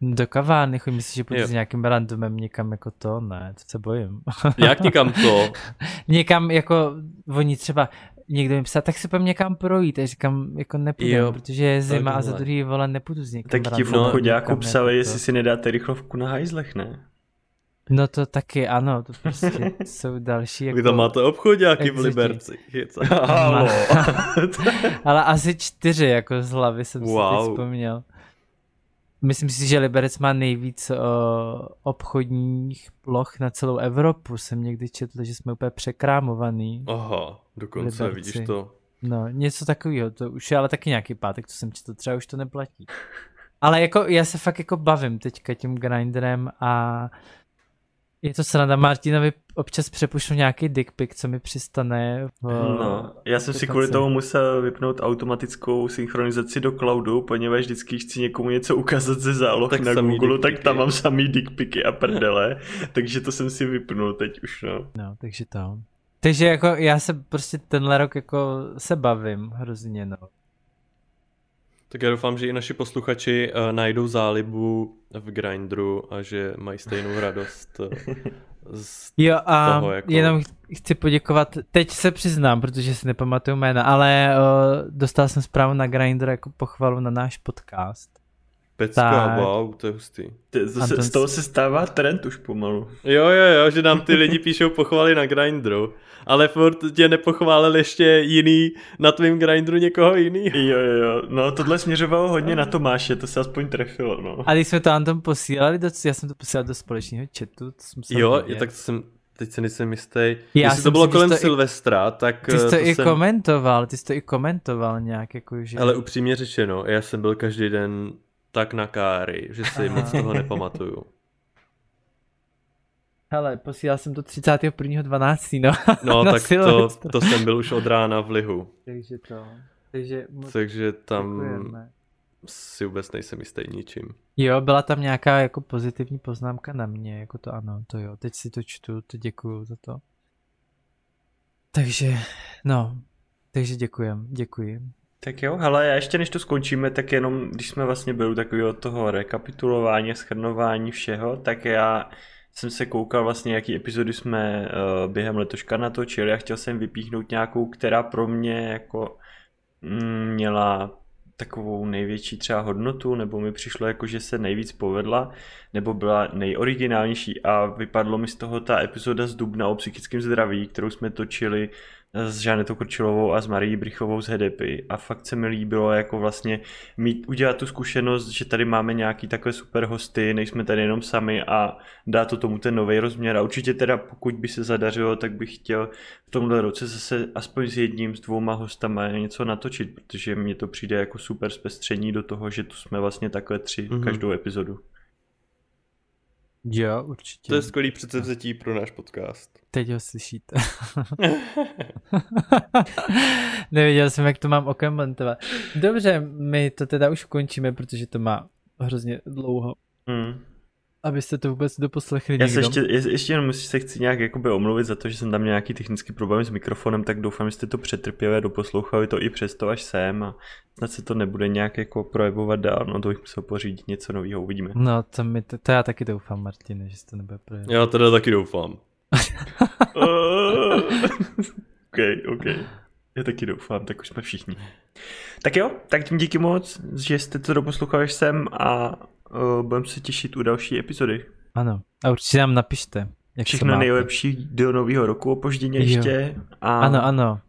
Do kavárny, chodím, myslíš, že půjdu s nějakým randomem někam jako to? Ne, to se bojím. Jak někam to? někam jako, oni třeba, někdo mi psal, tak se pojďme někam projít. A říkám, jako nepůjdu, protože je zima a za druhý vole nepůjdu s někým. Tak ti v no, psali, jako jestli si nedáte rychlovku na hajzlech, ne? No to taky ano, to prostě jsou další. Jako... Vy tam máte obchodáky v Liberci. Ale asi čtyři jako z hlavy jsem wow. si teď vzpomněl. Myslím si, že Liberec má nejvíc o, obchodních ploch na celou Evropu. Jsem někdy četl, že jsme úplně překrámovaný. Aha, dokonce, vidíš to. No, něco takového, to už je ale taky nějaký pátek, co jsem četl, třeba už to neplatí. Ale jako já se fakt jako bavím teďka tím grinderem a je to sranda, Martinovi občas přepušnu nějaký dick pic, co mi přistane. V, no, já jsem si kvůli tomu musel vypnout automatickou synchronizaci do cloudu, poněvadž vždycky chci někomu něco ukázat ze záloh tak na Google, tak tam mám samý dick picy a prdele, takže to jsem si vypnul teď už, no. No, takže to. Takže jako já se prostě tenhle rok jako se bavím hrozně, no. Tak já doufám, že i naši posluchači uh, najdou zálibu v Grindru a že mají stejnou radost uh, z jo, a toho, jako... jenom chci poděkovat, teď se přiznám, protože si nepamatuju jména, ale uh, dostal jsem zprávu na Grindr jako pochvalu na náš podcast. Pecka, tak. wow, to je hustý. Ty, to se, z toho se stává trend už pomalu. Jo, jo, jo, že nám ty lidi píšou pochvaly na Grindru, ale furt tě nepochválil ještě jiný na tvým Grindru někoho jiný. Jo, jo, jo, no tohle směřovalo hodně na Tomáše, to se aspoň trefilo, no. A když jsme to Anton posílali, do, já jsem to posílal do společného chatu, to jsem Jo, je, tak to jsem, teď se nejsem jistý. Já Jestli to bylo kolem to Silvestra, i, tak... Ty jsi to, to i jsem... komentoval, ty jsi to i komentoval nějak, jakože... Ale upřímně řečeno, já jsem byl každý den tak na káry, že si moc toho nepamatuju. Hele, posílal jsem to 31.12. no. No, tak to, to jsem byl už od rána v lihu. Takže to. Takže, takže tam děkujeme. si vůbec nejsem jistý ničím. Jo, byla tam nějaká jako pozitivní poznámka na mě, jako to ano, to jo. Teď si to čtu, to děkuju za to. Takže, no, takže děkujem, děkuji. Tak jo, hele, já ještě než to skončíme, tak jenom, když jsme vlastně byli takového toho rekapitulování, schrnování všeho, tak já jsem se koukal vlastně, jaký epizody jsme uh, během letoška natočili a chtěl jsem vypíchnout nějakou, která pro mě jako mm, měla takovou největší třeba hodnotu, nebo mi přišlo jako, že se nejvíc povedla, nebo byla nejoriginálnější. A vypadlo mi z toho ta epizoda z Dubna o psychickém zdraví, kterou jsme točili s Žanetou Krčilovou a s Marí Brichovou z Hedepy a fakt se mi líbilo jako vlastně mít, udělat tu zkušenost, že tady máme nějaký takové super hosty, nejsme tady jenom sami a dá to tomu ten nový rozměr a určitě teda pokud by se zadařilo, tak bych chtěl v tomhle roce zase aspoň s jedním, s dvouma hostama něco natočit, protože mně to přijde jako super zpestření do toho, že tu jsme vlastně takhle tři mm-hmm. každou epizodu. Jo, určitě. To je skvělý předsevzetí pro náš podcast. Teď ho slyšíte. Nevěděl jsem, jak to mám okomentovat. Dobře, my to teda už končíme, protože to má hrozně dlouho. Mm abyste to vůbec doposlechli Já se ještě, ještě jenom se chci nějak jakoby omluvit za to, že jsem tam měl nějaký technický problém s mikrofonem, tak doufám, že jste to přetrpěli a doposlouchali to i přesto až sem a snad se to nebude nějak jako projevovat dál, no to bych musel pořídit něco nového, uvidíme. No to, mi, to, to já taky doufám, Martine, že se to nebude projevovat. Já teda taky doufám. ok, ok. Já taky doufám, tak už jsme všichni. Tak jo, tak tím díky moc, že jste to doposlouchali sem a uh, budeme se těšit u další epizody. Ano, a určitě nám napište. Jak Všechno nejlepší do nového roku opožděně ještě. A... Ano, ano.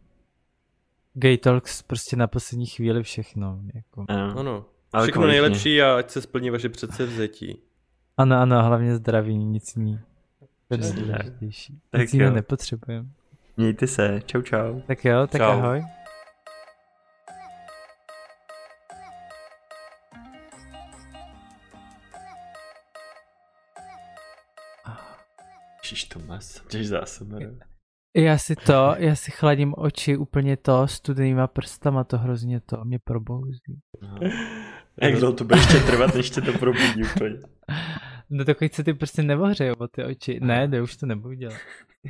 Gay Talks prostě na poslední chvíli všechno. Jako. Ano. ano. Všechno nejlepší a ať se splní vaše předsevzetí. Ano, ano, hlavně zdraví, nic ní. Nic jiného nepotřebujeme. Mějte se, čau čau. Tak jo, tak čau. ahoj. Ježiš Tomas, jdeš zase, já si to, já si chladím oči úplně to studenýma prstama, to hrozně to mě probouzí. No. Jak dlouho to bude ještě trvat, než tě to probudí úplně? No takový se ty prostě nevohřejou o ty oči. Ne, ne, už to nebudu dělat.